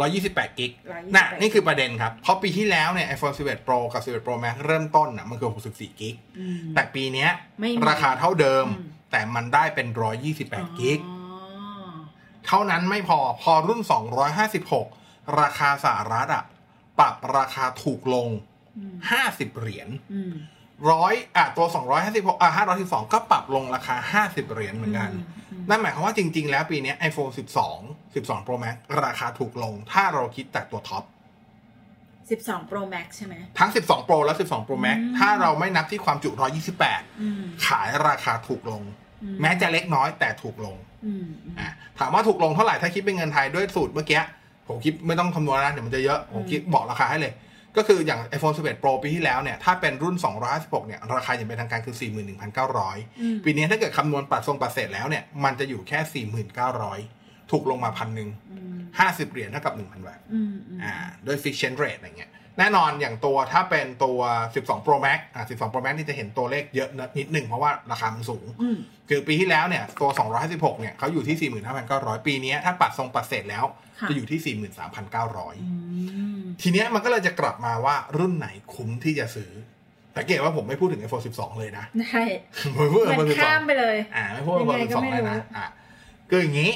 128กิก128น่ะนี่คือประเด็นครับ เพราะปีที่แล้วเนี่ย iPhone 11 Pro กับ 11 Pro Max เริ่มต้นน่ะมันคือ 64กิกอืมแต่ปีเนี้ยไม่มีราคาเท่าเดิมอืมแต่มันได้เป็น 128กิกอ๋อเท่านั้นไม่พอพอรุ่น 256 ราคาสหรัฐอะปรับราคาถูกลงอืม50 เหรียญอืมร้อยอะตัว 256อะ512 ก็ปรับลงราคา 50 เหรียญเหมือนกันอืม นั่นหมายความว่าจริง ๆ แล้วปีเนี้ย iPhone 12 12 Pro Max ราคาถูกลง ถ้าเราคิดแต่ตัวท็อปสิบสอง Pro Max ใช่ไหม ทั้ง 12 Pro และ 12 Pro Max อืมถ้าเราไม่นับที่ความจุอืม128 ขายราคาถูกลงอืแม้จะเล็กน้อยแต่ถูกลงอืมอะถามว่าถูกลงเท่าไหร่ถ้าคิดเป็นเงินไทยด้วยสูตรเมื่อกี้ ผมคิดไม่ต้องคำนวณนะเดี๋ยวมันจะเยอะ ผมคิดบอกราคาให้เลย ก็คืออย่าง iPhone 11 Pro ปีที่แล้วเนี่ย ถ้าเป็นรุ่น 256 เนี่ย ราคาอย่างเป็นทางการคือ 41,900อืมปีนี้ถ้าเกิดคำนวณปัดทรงปัดเศษแล้วเนี่ย มันจะอยู่แค่ 4,900 ถูกลงมาพันหนึ่งอืม50เหรียญเท่ากับ1,000บาทอืมอืมอ่าด้วย fiction rate อะไรเงี้ย แน่นอนอย่างตัวถ้าเป็นตัว 12 Pro Max อ่า12 Pro Max นี่จะเห็นตัวเลขเยอะนิดหนึ่งเพราะว่าราคามันสูงอืมคือปีที่แล้วเนี่ยตัว 256 เนี่ยเขาอยู่ที่ 45,900 ปีนี้ถ้าปัดทรงปัดเศษแล้วค่ะ จะอยู่ที่อื43,900มทีเนี้ยมันก็เลยจะกลับมาว่ารุ่นไหนคุ้มที่จะซื้อสังเกตว่าผมไม่พูดถึง iPhone 12 เลยนะได้ผมพูดถึงมัน iPhone ข้าม12ไปเลย อ่าไม่พูดถึงยังไง iPhone ก็12ไม่เลยรู้นะอ่าคืออย่างนี้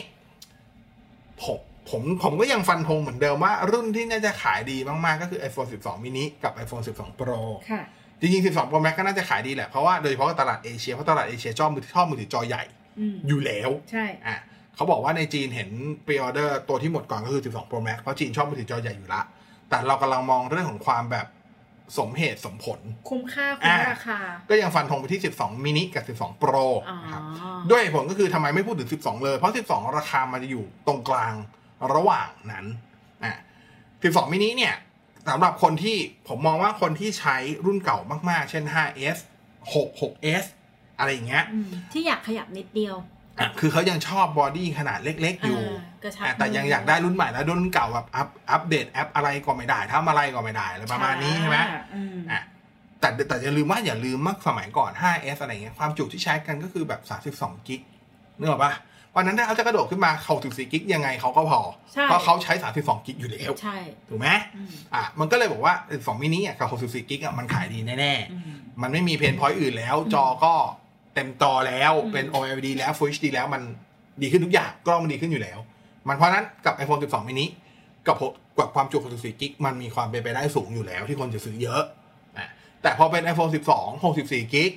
ผมผมผมก็ยังฟันธงเหมือนเดิมว่า รุ่นที่น่าจะขายดีมากๆ ก็คือ iPhone 12 mini กับ iPhone 12 Pro ค่ะจริงๆ 12 Pro Max ก็น่าจะขายดีแหละ เพราะว่าโดยเฉพาะตลาดเอเชียเพราะตลาดเอเชียชอบมือชอบมือถือจอใหญ่อืมอยู่แล้ว ใช่อะ เขาบอกว่าในจีนเห็นพรีออเดอร์ตัวที่หมดก่อนก็คือ 12 Pro Max เพราะจีนชอบมือถือจอใหญ่อยู่ละ แต่เรากำลังมองเรื่องของความแบบสมเหตุสมผล คุ้มค่าคุ้มอ่าราคา ก็ยังฟันธงไปที่ 12 mini กับ 12 Pro อ๋อนะครับด้วยเหตุผลก็คือทำไมไม่พูดถึง 12 เลย เพราะ 12 ราคามันจะอยู่ตรงกลางระหว่างนั้นอะ12 mini เนี่ยสำหรับคนที่ผมมองว่าคนที่ใช้รุ่นเก่ามากๆ เช่น 5s 6 6s อะไรอย่างเงี้ยอืมที่อยากขยับนิดเดียว อะคือเขายังชอบบอดี้ขนาดเล็ก ๆ อยู่อ่ากระชับอะแต่ยังอยากได้รุ่นใหม่แล้วรุ่นเก่าแบบอัพอัปเดตแอปอะไรก็ไม่ได้ทำอะไรก็ไม่ได้อะไรประมาณนี้ใช่ไหมอืมอะแต่แต่อย่าลืมว่าอย่าลืมเมื่อสมัยก่อน 5s อะไรเงี้ยความจุที่ใช้กันก็คือแบบ 32 gig นึกออกปะวันนั้นถ้าเขาจะกระโดดขึ้นมาเขาถึง64 gig ยังไงเขาก็พอใช่เพราะเขาใช้32 gig อยู่แล้วใช่ถูกไหมอืมอะมันก็เลยบอกว่า2มินิอะกับ64 gig อะมันขายดีแน่ๆอืมมันไม่มีเพนพอยต์อื่นแล้ว จอก็ เต็มจอแล้วอืมเป็น OLED แล้ว Full HD แล้วมันดีขึ้นทุกอย่างกล้องมันดีขึ้นอยู่แล้ว มันเพราะฉะนั้นกับ iPhone 12 mini กับหกกับความจุ64กิกมันมีความเป็นไปได้สูงอยู่แล้วที่คนจะซื้อเยอะอะแต่พอเป็น iPhone 12 64กิก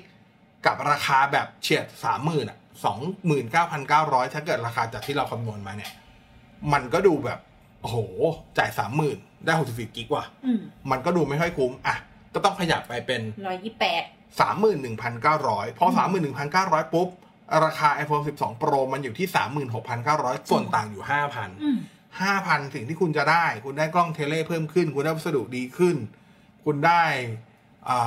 กับราคาแบบเฉียด30,000อะ29,900 ถ้าเกิดราคาจากที่เราคำนวณมาเนี่ย มันก็ดูแบบโอ้โห จ่าย30,000ได้64กิกว่ะอืมมันก็ดูไม่ค่อยคุ้ม อะ ก็ต้องขยับไปเป็นร้อยยี่แปด 31,900 พอ 31,900 ปุ๊บ ราคา iPhone 12 Pro มันอยู่ที่ 36,900 ส่วนต่างอยู่ 5,000อืม5,000 สิ่งที่คุณจะได้ คุณได้กล้องเทเลเพิ่มขึ้น คุณได้วัสดุดีขึ้น คุณได้อ่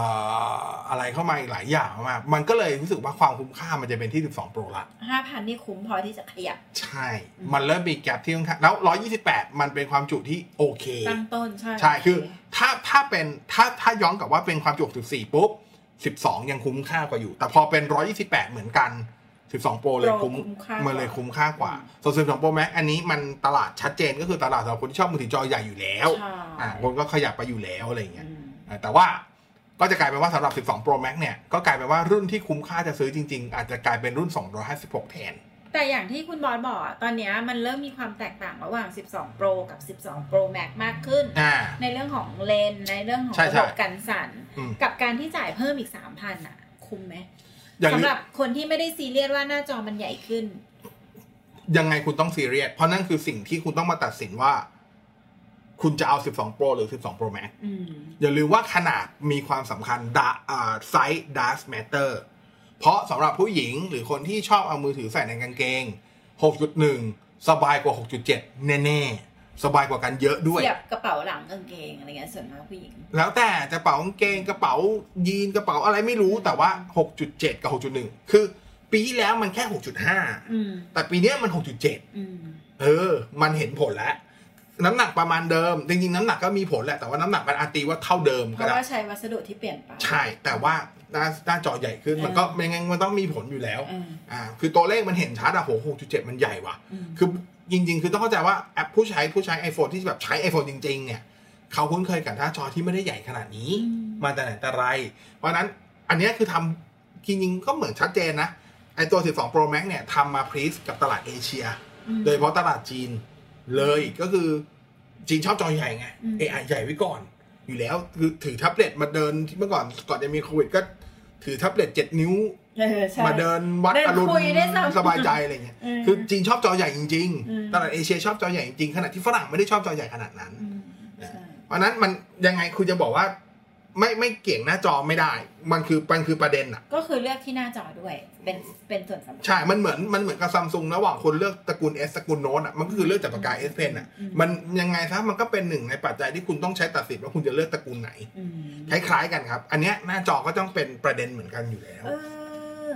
าอะไรเข้ามาอีกหลายอย่างมาก มันก็เลยรู้สึกว่าความคุ้มค่ามันจะเป็นที่ 12 Pro ละห้าพันนี่คุ้มพอที่จะขยับ ใช่ มันเริ่มมีแกลบที่ค่อนข้างแล้ว 128 มันเป็นความจุที่โอเค ตั้งต้น ใช่ ใช่ คือ ถ้า ถ้าเป็น ถ้า ถ้าย้อนกลับว่าเป็นความจุ14ปุ๊บ 12 ยังคุ้มค่ากว่าอยู่ แต่พอเป็น 128 เหมือนกัน 12 Pro เลยคุ้มค่ามันเลยคุ้มค่ากว่าส่วน12 Pro Max อันนี้มันตลาดชัดเจนก็คือตลาดสำหรับคนที่ชอบมือถือจอใหญ่อยู่แล้วใช่อ่าคนก็ขยับไปอยู่แล้วอะไรอย่างเงี้ยอืมอ่าแต่ว่าก็จะกลายเป็นว่าสำหรับ 12 Pro Max เนี่ยก็กลายเป็นว่ารุ่นที่คุ้มค่าจะซื้อจริง ๆ อาจจะกลายเป็นรุ่น 256 แทน แต่อย่างที่คุณบอสบอกอะตอนเนี้ยมันเริ่มมีความแตกต่างระหว่าง 12 Pro กับ 12 Pro Max มากขึ้นอ่าในเรื่องของเลนส์ในเรื่องของใช่ระใช่บบกันสั่นอืมกับการที่จ่ายเพิ่มอีก 3,000อะ คุ้มไหมอย่างสำนี้หรับคนที่ไม่ได้ซีเรียสว่าหน้าจอมันใหญ่ขึ้น ยังไงคุณต้องซีเรียส เพราะนั่นคือสิ่งที่คุณต้องมาตัดสินว่า คุณจะเอา 12 Pro หรือ 12 Pro Max อืมอย่าลืมว่าขนาดมีความสำคัญดาอ่าไซส์ does matter เพราะสำหรับผู้หญิงหรือคนที่ชอบเอามือถือใส่ในกางเกง 6.1 สบายกว่า 6.7 แน่ๆ สบายกว่ากันเยอะด้วยเสียบกระเป๋าหลังกางเกงอะไรเงี้ยส่วนมากผู้หญิง แล้วแต่จะกระเป๋ากางเกงกระเป๋ายีนกระเป๋าอะไรไม่รู้แต่ว่า 6.7 กับ 6.1 คือปีที่แล้วมันแค่ 6.5อืมแต่ปีเนี้ยมัน 6.7อืมเออ มันเห็นผลแล้ว น้ำหนักประมาณเดิม จริงๆ น้ำหนักก็มีผลแหละ แต่ว่าน้ำหนักมันอาจตีว่าเท่าเดิมเพก็ราะได้ ว่าใช้วัสดุที่เปลี่ยนไป ใช่ แต่ว่าหน้าหน้าจอใหญ่ขึ้น มันก็เออยังไงมันต้องมีผลอยู่แล้ว เออ อ่า คือตัวเลขมันเห็นชัดอะโห6.7มันใหญ่ว่ะอืมคือจริง ๆ คือต้องเข้าใจว่าแอปผู้ใช้ผู้ใช้ iPhone ที่แบบใช้ iPhone จริง ๆ เนี่ย เขาคุ้นเคยกับหน้าจอที่ไม่ได้ใหญ่ขนาดนี้อืมมาแต่ไหนแต่ไร เพราะฉะนั้นอันเนี้ยคือทำจริงๆ ก็เหมือนชัดเจนนะ ไอตัว 12 Pro Max เนี่ยทำมาพรีสกับตลาดเอเชียอืมโดยเฉพาะตลาดจีนเลยก็คือ จีนชอบจอใหญ่ไงอืม เอาใหญ่ไว้ก่อน อยู่แล้วคือถือแท็บเล็ตมาเดินที่เมื่อก่อนก่อนจะมีโควิดก็ถือแท็บเล็ตเจ็ดนิ้วเออใช่มาเดินวัดเดินอรุณคุยได้ซ้ำสบายใจอะไรเงี้ยอืมคือจีนชอบจอใหญ่จริงอืมๆตลาดเอเชียชอบจอใหญ่จริงๆขณะที่ฝรั่งไม่ได้ชอบจอใหญ่ขนาดนั้นอืมใช่เพราะฉะนั้นมันยังไงคุณจะบอกว่า ไม่ไม่เกี่ยวหน้าจอไม่ได้ มันคือมันคือประเด็นอะก็คือเลือกที่หน้าจอด้วย เป็นเป็นส่วนสำคัญ ใช่ มันเหมือนมันเหมือนกับซัมซุงระหว่างคนเลือกตระกูล S ตระกูลโน้ตอะมันก็คือเลือกจากปากกา S Pen อะอืมมันยังไงซะมันก็เป็นหนึ่งในปัจจัยที่คุณต้องใช้ตัดสินว่าคุณจะเลือกตระกูลไหนอืมคล้ายๆกันครับ อันเนี้ยหน้าจอก็ต้องเป็นประเด็นเหมือนกันอยู่แล้ว เออ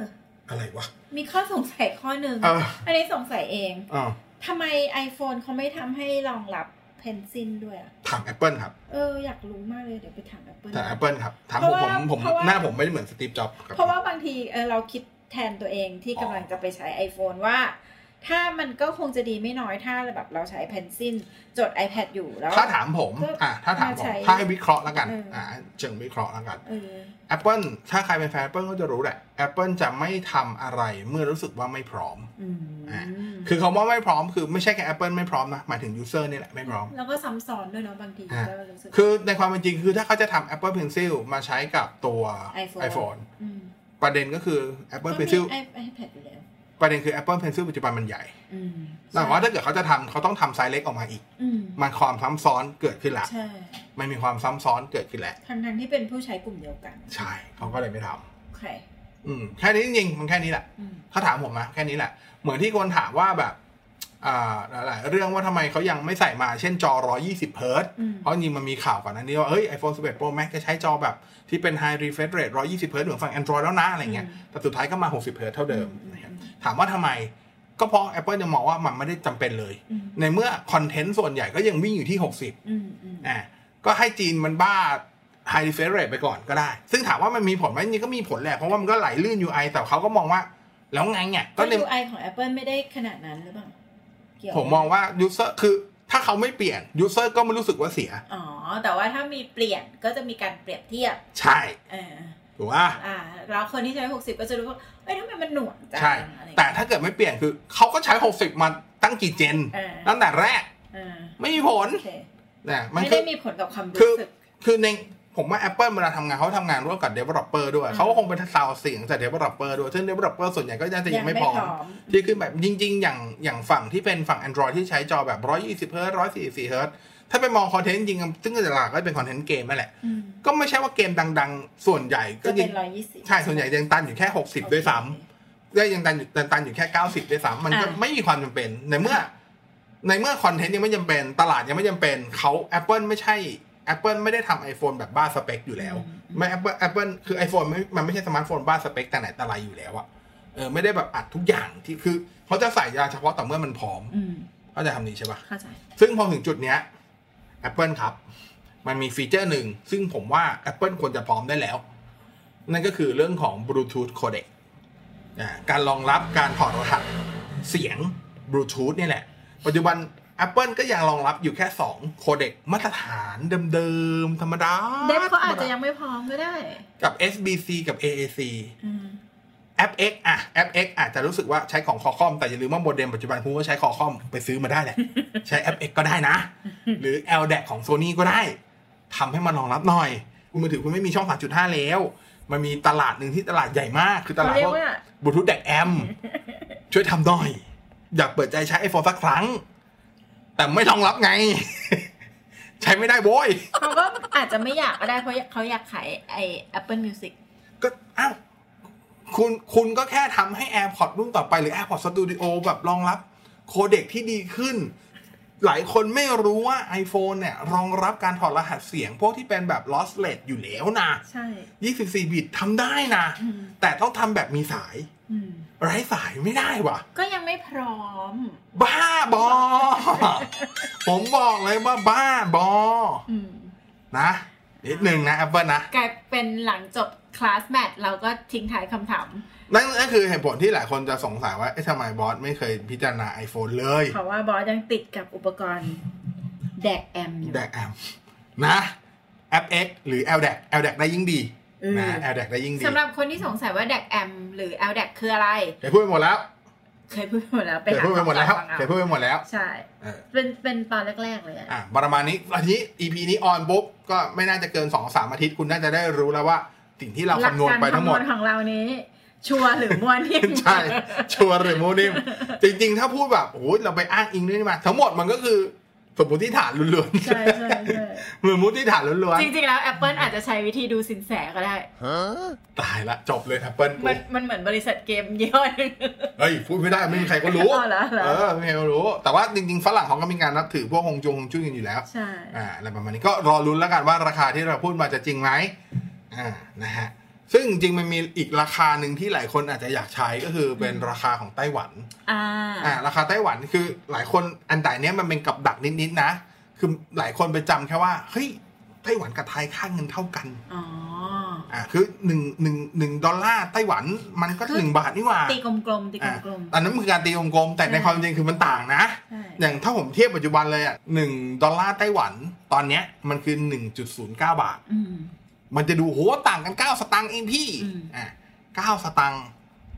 อะไรวะ มีข้อสงสัยข้อหนึ่งเอออันนี้สงสัยเองอ๋อทำไม iPhone เขาไม่ทำให้รองรับ เพนซิลด้วยอะถาม Apple ครับ เอออยากรู้มากเลยเดี๋ยวไปถาม Apple ถาม Apple ครับถามเพผมราะผว่ามผมเพราะว่าหน้าผมไม่ได้เหมือนสตีฟจ็อบส์ครับเพราะว่าบางทีเออเราคิดแทนตัวเองที่กำลังจะไปใช้ iPhone ว่า ถ้ามันก็คงจะดีไม่น้อยถ้าแบบเราใช้เพนซิลจด iPad อยู่แล้ว ถ้าถามผมก็อะถ้าถามผมใช้ถ้าให้วิเคราะห์แล้วกันเอออ่อ่าเชิงวิเคราะห์แล้วกันเออ Apple ถ้าใครเป็นแฟน Apple ก็จะรู้แหละ Apple จะไม่ทำอะไรเมื่อรู้สึกว่าไม่พร้อมอืมอะคือคำว่าไม่พร้อมคือไม่ใช่แค่ Apple ไม่พร้อมนะหมายถึง user นี่แหละไม่พร้อม แล้วก็ซ้ำซ้อนด้วยเนาะบางทีอะก็รู้สึกคือในความเป็นจริงคือถ้าเขาจะทำ Apple Pencil มาใช้กับตัว iPhone iPhone มประเด็นก็คือ Apple ก็มี Pencil i- iPad อยู่แล้ว ประเด็นคือ Apple Pencil ปัจจุบันมันใหญ่อืมแต่ว่าถ้าเกิดเขาจะทำเขาต้องทำไซส์เล็กออกมาอีกอืมมันความซ้ำซ้อนเกิดขึ้นละใช่มันมีความซ้ำซ้อนเกิดขึ้นแหละทั้งทั้งๆที่เป็นผู้ใช้กลุ่มเดียวกัน ใช่ เขาก็เลยไม่ทโอเคำอืมแค่นี้จริงๆมันแค่นี้แหละอืมถ้าถามผมนะแค่นี้แหละ เหมือนที่คนถามว่าแบบอ่า หลายๆเรื่องว่าทำไมเขายังไม่ใส่มาเช่นจอ 120เฮิร์ตซ์อืมเพราะจริงๆมันมีข่าวก่อนหนั้านนี้ว่าเฮ้ย iPhone 11 Pro Max จะใช้จอแบบที่เป็น High Refresh Rate 120เฮิร์ตซ์เหมือนฝั่ง Android แล้วนะอะไรเงี้ยแต่สุดท้ายก็มา 60เฮิร์ตซ์เท่าเดิมนะครับถามว่าทำไมก็เพราะ Apple จะมองว่ามันไม่ได้จำเป็นเลยอืมในเมื่อคอนเทนต์ส่วนใหญ่ก็ยังวิ่งอยู่ที่ 60อืมอืมอ่าก็ให้จีนมันบ้า high refresh rate ไปก่อนก็ได้ ซึ่งถามว่ามันมีผลไหมจริงๆก็มีผลแหละเพราะว่ามันก็ไหลลื่น UI แต่เขาก็มองว่าแล้วไงเนี่ยก็ก็ใน UI ของ Apple ไม่ได้ขนาดนั้นหรือเปล่าเกี่ยว ผมมองว่า user คือถ้าเขาไม่เปลี่ยน user ก็ไม่รู้สึกว่าเสีย อ๋อ แต่ว่าถ้ามีเปลี่ยนก็จะมีการเปรียบเทียบ ใช่เออถูกป่ะอ่าแล้วคนที่ใช้ 60 ก็จะรู้ว่าเอ้ยทำไมมันหน่วงจังใช่อะไรแต่ถ้าเกิดไม่เปลี่ยนคือเขาก็ใช้ 60 มาตั้งกี่เจนเออตั้งแต่แรกเออไม่มีผลโอเคนะมันไม่คืได้อมีผลกับความคือรู้สึกคือใน ผมว่า Apple เวลาทำงานเขาทำงานร่วมกับ developer ด้วยอืมเขาก็คงเป็นซาวเสียงจาก developer ด้วย ซึ่ง developer ส่วนใหญ่ก็น่าจะยังไม่พร้อมมที่คือแบบจริง ๆ อย่างอย่างฝั่งที่เป็นฝั่ง Android ที่ใช้จอแบบ 120เฮิร์ต144เฮิร์ตถ้าไปมองคอนเทนต์จริงๆซึ่งหลักๆก็เป็นคอนเทนต์เกมนั่นแหละอืมก็ไม่ใช่ว่าเกมดัง ๆ ส่วนใหญ่ก็จะยัเป็นร้อยยี่สิบใช่ส่วนใหญ่ยังตันอยู่แค่ 60 ด้วยซ้ำก็ยังตันอยู่ตันอยู่แค่ 90 ด้วยซ้ำมันก็อะไม่มีความจำเป็นในเมื่อ ในเมื่อคอนเทนต์ยังไม่จำเป็นตลาดยังไม่จำเป็นเขา Apple ไม่ใช่ Apple ไม่ได้ทำ iPhone แบบบ้าสเปคอยู่แล้ว ไม่ Apple Apple คือ iPhone ไม่มันไม่ใช่สมาร์ทโฟนบ้าสเปคแต่ไหนแต่ไรอยู่แล้วอะเออไม่ได้แบบอัดทุกอย่างที่คือเขาจะใส่ยาเฉพาะต่อเมื่อมันพร้อมอืมเขาใจะทำนี้ใช่ปะเข้าใจซึ่งพอถึงจุดเนี้ย Apple ครับ มันมีฟีเจอร์หนึ่ง ซึ่งผมว่า Apple ควรจะพร้อมได้แล้ว นั่นก็คือเรื่องของ Bluetooth codec อ่าการรองรับการถอดรหัสเสียง Bluetooth นี่แหละ ปัจจุบัน Apple ก็ยังรองรับอยู่แค่ 2 โคเด็กมาตรฐานเดิมๆ ธรรมดาเดฟเขาอาจจะยังไม่พร้อมก็ได้ กับ SBC กับ AAC อืมแอป X อะแอป X อาจจะรู้สึกว่าใช้ของคอคอมแต่อย่าลืมว่าโมเด็มปัจจุบันคุณก็ใช้คอคอมไปซื้อมาได้แหละ ใช้แอป X ก็ได้นะ หรือ LDAC ของ Sony ก็ได้ทำให้มันรองรับหน่อยคุณมือถือคุณไม่มีช่อง 3.5 แล้ว มันมีตลาดหนึ่งที่ตลาดใหญ่มาก คือตลาดเขาเรียพวกกว่าบลูทูธแดกแอมช่วยทำหน่อย อยากเปิดใจใช้ iPhone สักครั้ง แต่ไม่รองรับไง ใช้ไม่ได้โว้ยเขาก็อาจจะไม่อยากก็ได้เพราะเขาอยากขายไอ Apple Music ก็อ้าวคุณคุณก็แค่ทำให้ AirPods รุ่นต่อไปหรือ AirPods Studio แบบรองรับ โคเด็กที่ดีขึ้น หลายคนไม่รู้ว่า iPhone เนี่ย รองรับการถอดรหัสเสียง พวกที่เป็นแบบ lossless อยู่แล้วนะ ใช่ 24 บิตทำได้นะอืมแต่ต้องทำแบบมีสายอืม ไร้สายไม่ได้วะก็ยังไม่พร้อม บ้าบอ ผมบอกเลยว่าบ้าบออืมนะนิดนึงนะ Apple นะกลายเป็นหลังจบคลาสแมทเราก็ทิ้งท้ายคำถาม นั่นนั่นคือเหตุผลที่หลายคนจะสงสัยว่า เอ๊ะทำไมบอสไม่เคยพิจารณา iPhone เลย เพราะว่าบอสยังติดกับอุปกรณ์แดกแอมอยู่แดกแอมนะ แอป X หรือ LDAC LDAC ได้ยิ่งดี เออนะ LDAC ได้ยิ่งดีสำหรับคนที่สงสัยว่าแดกแอมหรือ l d ดกคืออะไรเคยพูดไปหมดแล้วเคยพูดไปหมดแล้วเคยพูดไปหมดแล้วฟังเอาเคยพูดไปหมดแล้ว ใช่เออเป็นเป็นตอนแรก ๆ เลยอะอะประมาณนี้ทีนี้ EP นี้ออนปุ๊บก็ไม่น่าจะเกิน2-3สามอาทิตย์คุณน่าจะได้รู้แล้วว่าสิ่งที่เราหลักคำนวณการไปทั้งหมดคำนวณของเรานี้ ชัวร์หรือมั่วนิ่มใช่ชัวร์หรือโมนิมจริง ๆ ถ้าพูดแบบโอ้ยเราไปอ้างอิงด้วยนี่มา ทั้งหมดมันก็คือ สมมติฐานล้วนๆใช่ใช่ใช่สมมติฐานล้วนจริงๆแล้ว Apple อาจจะใช้วิธีดูสินแสก็ได้ๆตายละจบเลย Apple มันมันเหมือนบริษัทเกมยี่ห้อหนึงเฮ้ยพูดไม่ได้ไม่มีใครก็รู้อ๋อเหรอเหรอเออไม่มีใครก็รู้ แต่ว่าจริงๆฝรั่งเขาก็มีการนับถือพวกฮงจงฮงจุ้ยกันอยู่แล้วใช่อ่าอะไรประมาณนี้ก็รอลุ้นแล้วกันว่าราคาที่เราพูดมาจะจริงไหมอ่านะฮะ ซึ่งจริงๆมันมีอีกราคาหนึ่งที่หลายคนอาจจะอยากใช้ก็คือเป็นราคาของไต้หวันอ่าอ่าราคาไต้หวันคือหลายคนอันแต่เนี้ยมันเป็นกับดักนิดๆนะ คือหลายคนไปจำแค่ว่าเฮ้ยไต้หวันกับไทยค่าเงินเท่ากันอ๋ออ่าคือหนึ่งหนึ่งหนึ่งดอลลาร์ไต้หวันมันก็คือหนึ่งบาทนี่หว่าตีกลมๆตีอ่ากลมอันนั้นคือการตีกลมๆแต่ในใช่ความจริงคือมันต่างนะๆใช่อย่างถ้าผมเทียบปัจจุบันเลยอะหนึ่งดอลลาร์ไต้หวันตอนเนี้ยมันคือหนึ่งจุดศูนย์เก้าบาทอื มมันจะดูโหต่างกันเก้าสตังค์เองพี่อืมอ่าเก้าสตังค์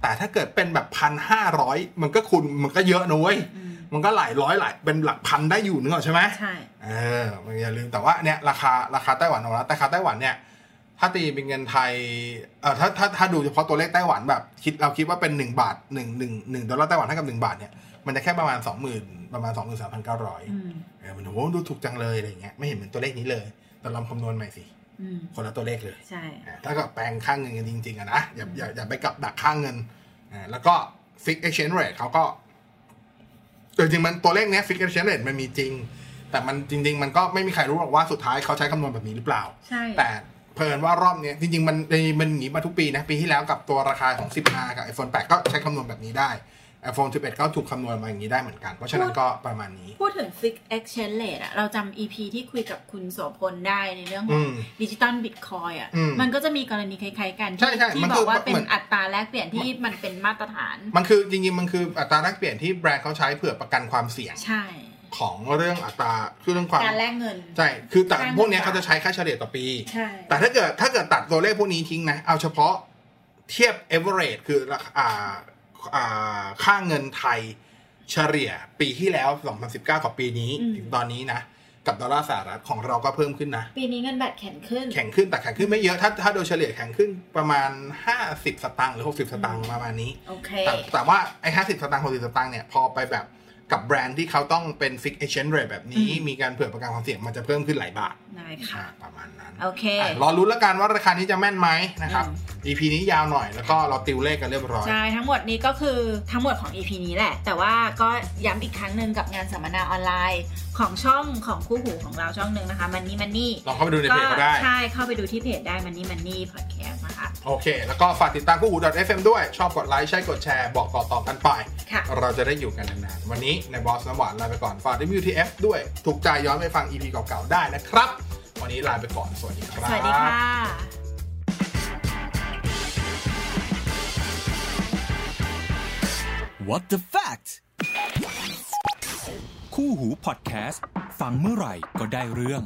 แต่ถ้าเกิดเป็นแบบพันห้าร้อยมันก็คุณมันก็เยอะนะเว้ยอืมมันก็หลายร้อยหลายเป็นหลักพันได้อยู่นึกออกใช่ไหมใช่เออมันอย่าลืมแต่ว่าเนี่ยราคาราคาไต้หวันของเราแต่ราคาไต้หวันเนี่ยถ้าตีเป็นเงินไทยเออถ้าถ้าถ้าดูเฉพาะตัวเลขไต้หวันแบบคิดเราคิดว่าเป็นหนึ่งบาทหนึ่งหนึ่งหนึ่งดอลลาร์ไต้หวันเท่ากับหนึ่งบาทเนี่ยมันจะแค่ประมาณสองหมื่นประมาณสองหมื่นสามพันเก้าร้อยอืมเออมันโหดูถูกจังเลยอะไรเงี้ยไม่เห็นเหมือนตัวเลขนี้เลยแต่ลองคำนวณใหม่สิอืม คนละตัวเลขเลยใช่อ่าถ้ากับแปลงค่างเงินกันจริงๆอะนะอย่าอย่าอย่าไปกับดักค่างเงินอ่าแล้วก็ fix exchange rate เขาก็แต่จริงๆมันตัวเลขเนี้ย fix exchange rate มันมีจริง แต่มันจริง ๆ มันก็ไม่มีใครรู้หรอกว่าสุดท้ายเขาใช้คำนวณแบบนี้หรือเปล่า ใช่ แต่เพลินว่ารอบเนี้ยจริง ๆ มันมันหนีมาทุกปีนะ ปีที่แล้วกับตัวราคาของ 10R กับ iPhone 8 ก็ใช้คำนวณแบบนี้ได้ iPhone 11 ก็ถูกคำนวณมาอย่างนี้ได้เหมือนกัน เพราะฉะนั้นก็ประมาณนี้ พูดถึง Fix Exchange Rate อะเราจำ EP ที่คุยกับคุณโสพลได้ในเรื่องขอืองมดิจิตอลบิตคอยอะอืมมันก็จะมีกรณีคล้ายๆกันใช่ใช่ที่มันบคืออกว่าเป็เหมืนอนอัตราแลกเปลี่ยนที่มันเป็นมาตรฐาน มันคือจริงๆ มันคืออัตราแลกเปลี่ยนที่แบรนด์เขาใช้เผื่อประกันความเสี่ยงใช่ของเรื่องอัตราคือเรื่องความการแลกเงินใช่คือแต่การพวกเนี้ยเขาจะใช้ค่าเฉลี่ยต่อปีใช่แต่ถ้าเกิดถ้าเกิดตัดตัวเลขพวกนี้ทิ้งนะ เอาเฉพาะเทียบ average คือราคาอ่าอ่า ค่าเงินไทยเฉลี่ยปีที่แล้ว 2019 กับปีนี้ถึงตอนนี้นะ กับดอลลาร์สหรัฐของเราก็เพิ่มขึ้นนะ ปีนี้เงินบาทแข็งขึ้น แข็งขึ้นแต่แข็งขึ้นไม่เยอะ ถ้าถ้าโดยเฉลี่ยแข็งขึ้นประมาณ 50 สตางค์หรือ 60 สตางค์ประมาณนี้โอเคแต่แต่ว่าไอ้ห้าสิบสตางค์หกสิบสตางค์เนี่ยพอไปแบบกับแบรนด์ที่เขาต้องเป็น fix exchange rate แบบนี้อืมมีการเผื่อประกันความเสี่ยงมันจะเพิ่มขึ้นหลายบาทได้ค่ะอ่าประมาณนั้น โอเคอะรอรุ้นแล้วกันว่าราคานี้จะแม่นไหมนะครับอืม EP นี้ยาวหน่อยแล้วก็เราติวเลขกันเรียบร้อย ใช่ ทั้งหมดนี้ก็คือทั้งหมดของ EP นี้แหละ แต่ว่าก็ย้ำอีกครั้งหนึ่งกับงานสัมมนาออนไลน์ของช่องของคู่หูของเราช่องหนึ่งนะคะมันนี่มันนี่ลองเข้าไปดูในเพจก็ได้ ใช่ เข้าไปดูที่เพจได้มันนี่มันนี่พอดแคสต์นะคะโอเค แล้วก็ฝากติดตามคู่หู .fm ด้วย ชอบกดไลค์ใช่กดแชร์บอกต่อๆกันไปค่ะเราจะได้อยู่กันนานๆวันนี้ในบอสน้ำหวานลาไปก่อนฝากด้วย WTF ด้วยถูกใจย้อนไปฟัง EP เก่าๆได้นะครับ วันนี้ลาไปก่อนสวัสดีครับสวัสดีค่ะ What the fact คู่หูพอดแคสต์ฟังเมื่อไหร่ก็ได้เรื่อง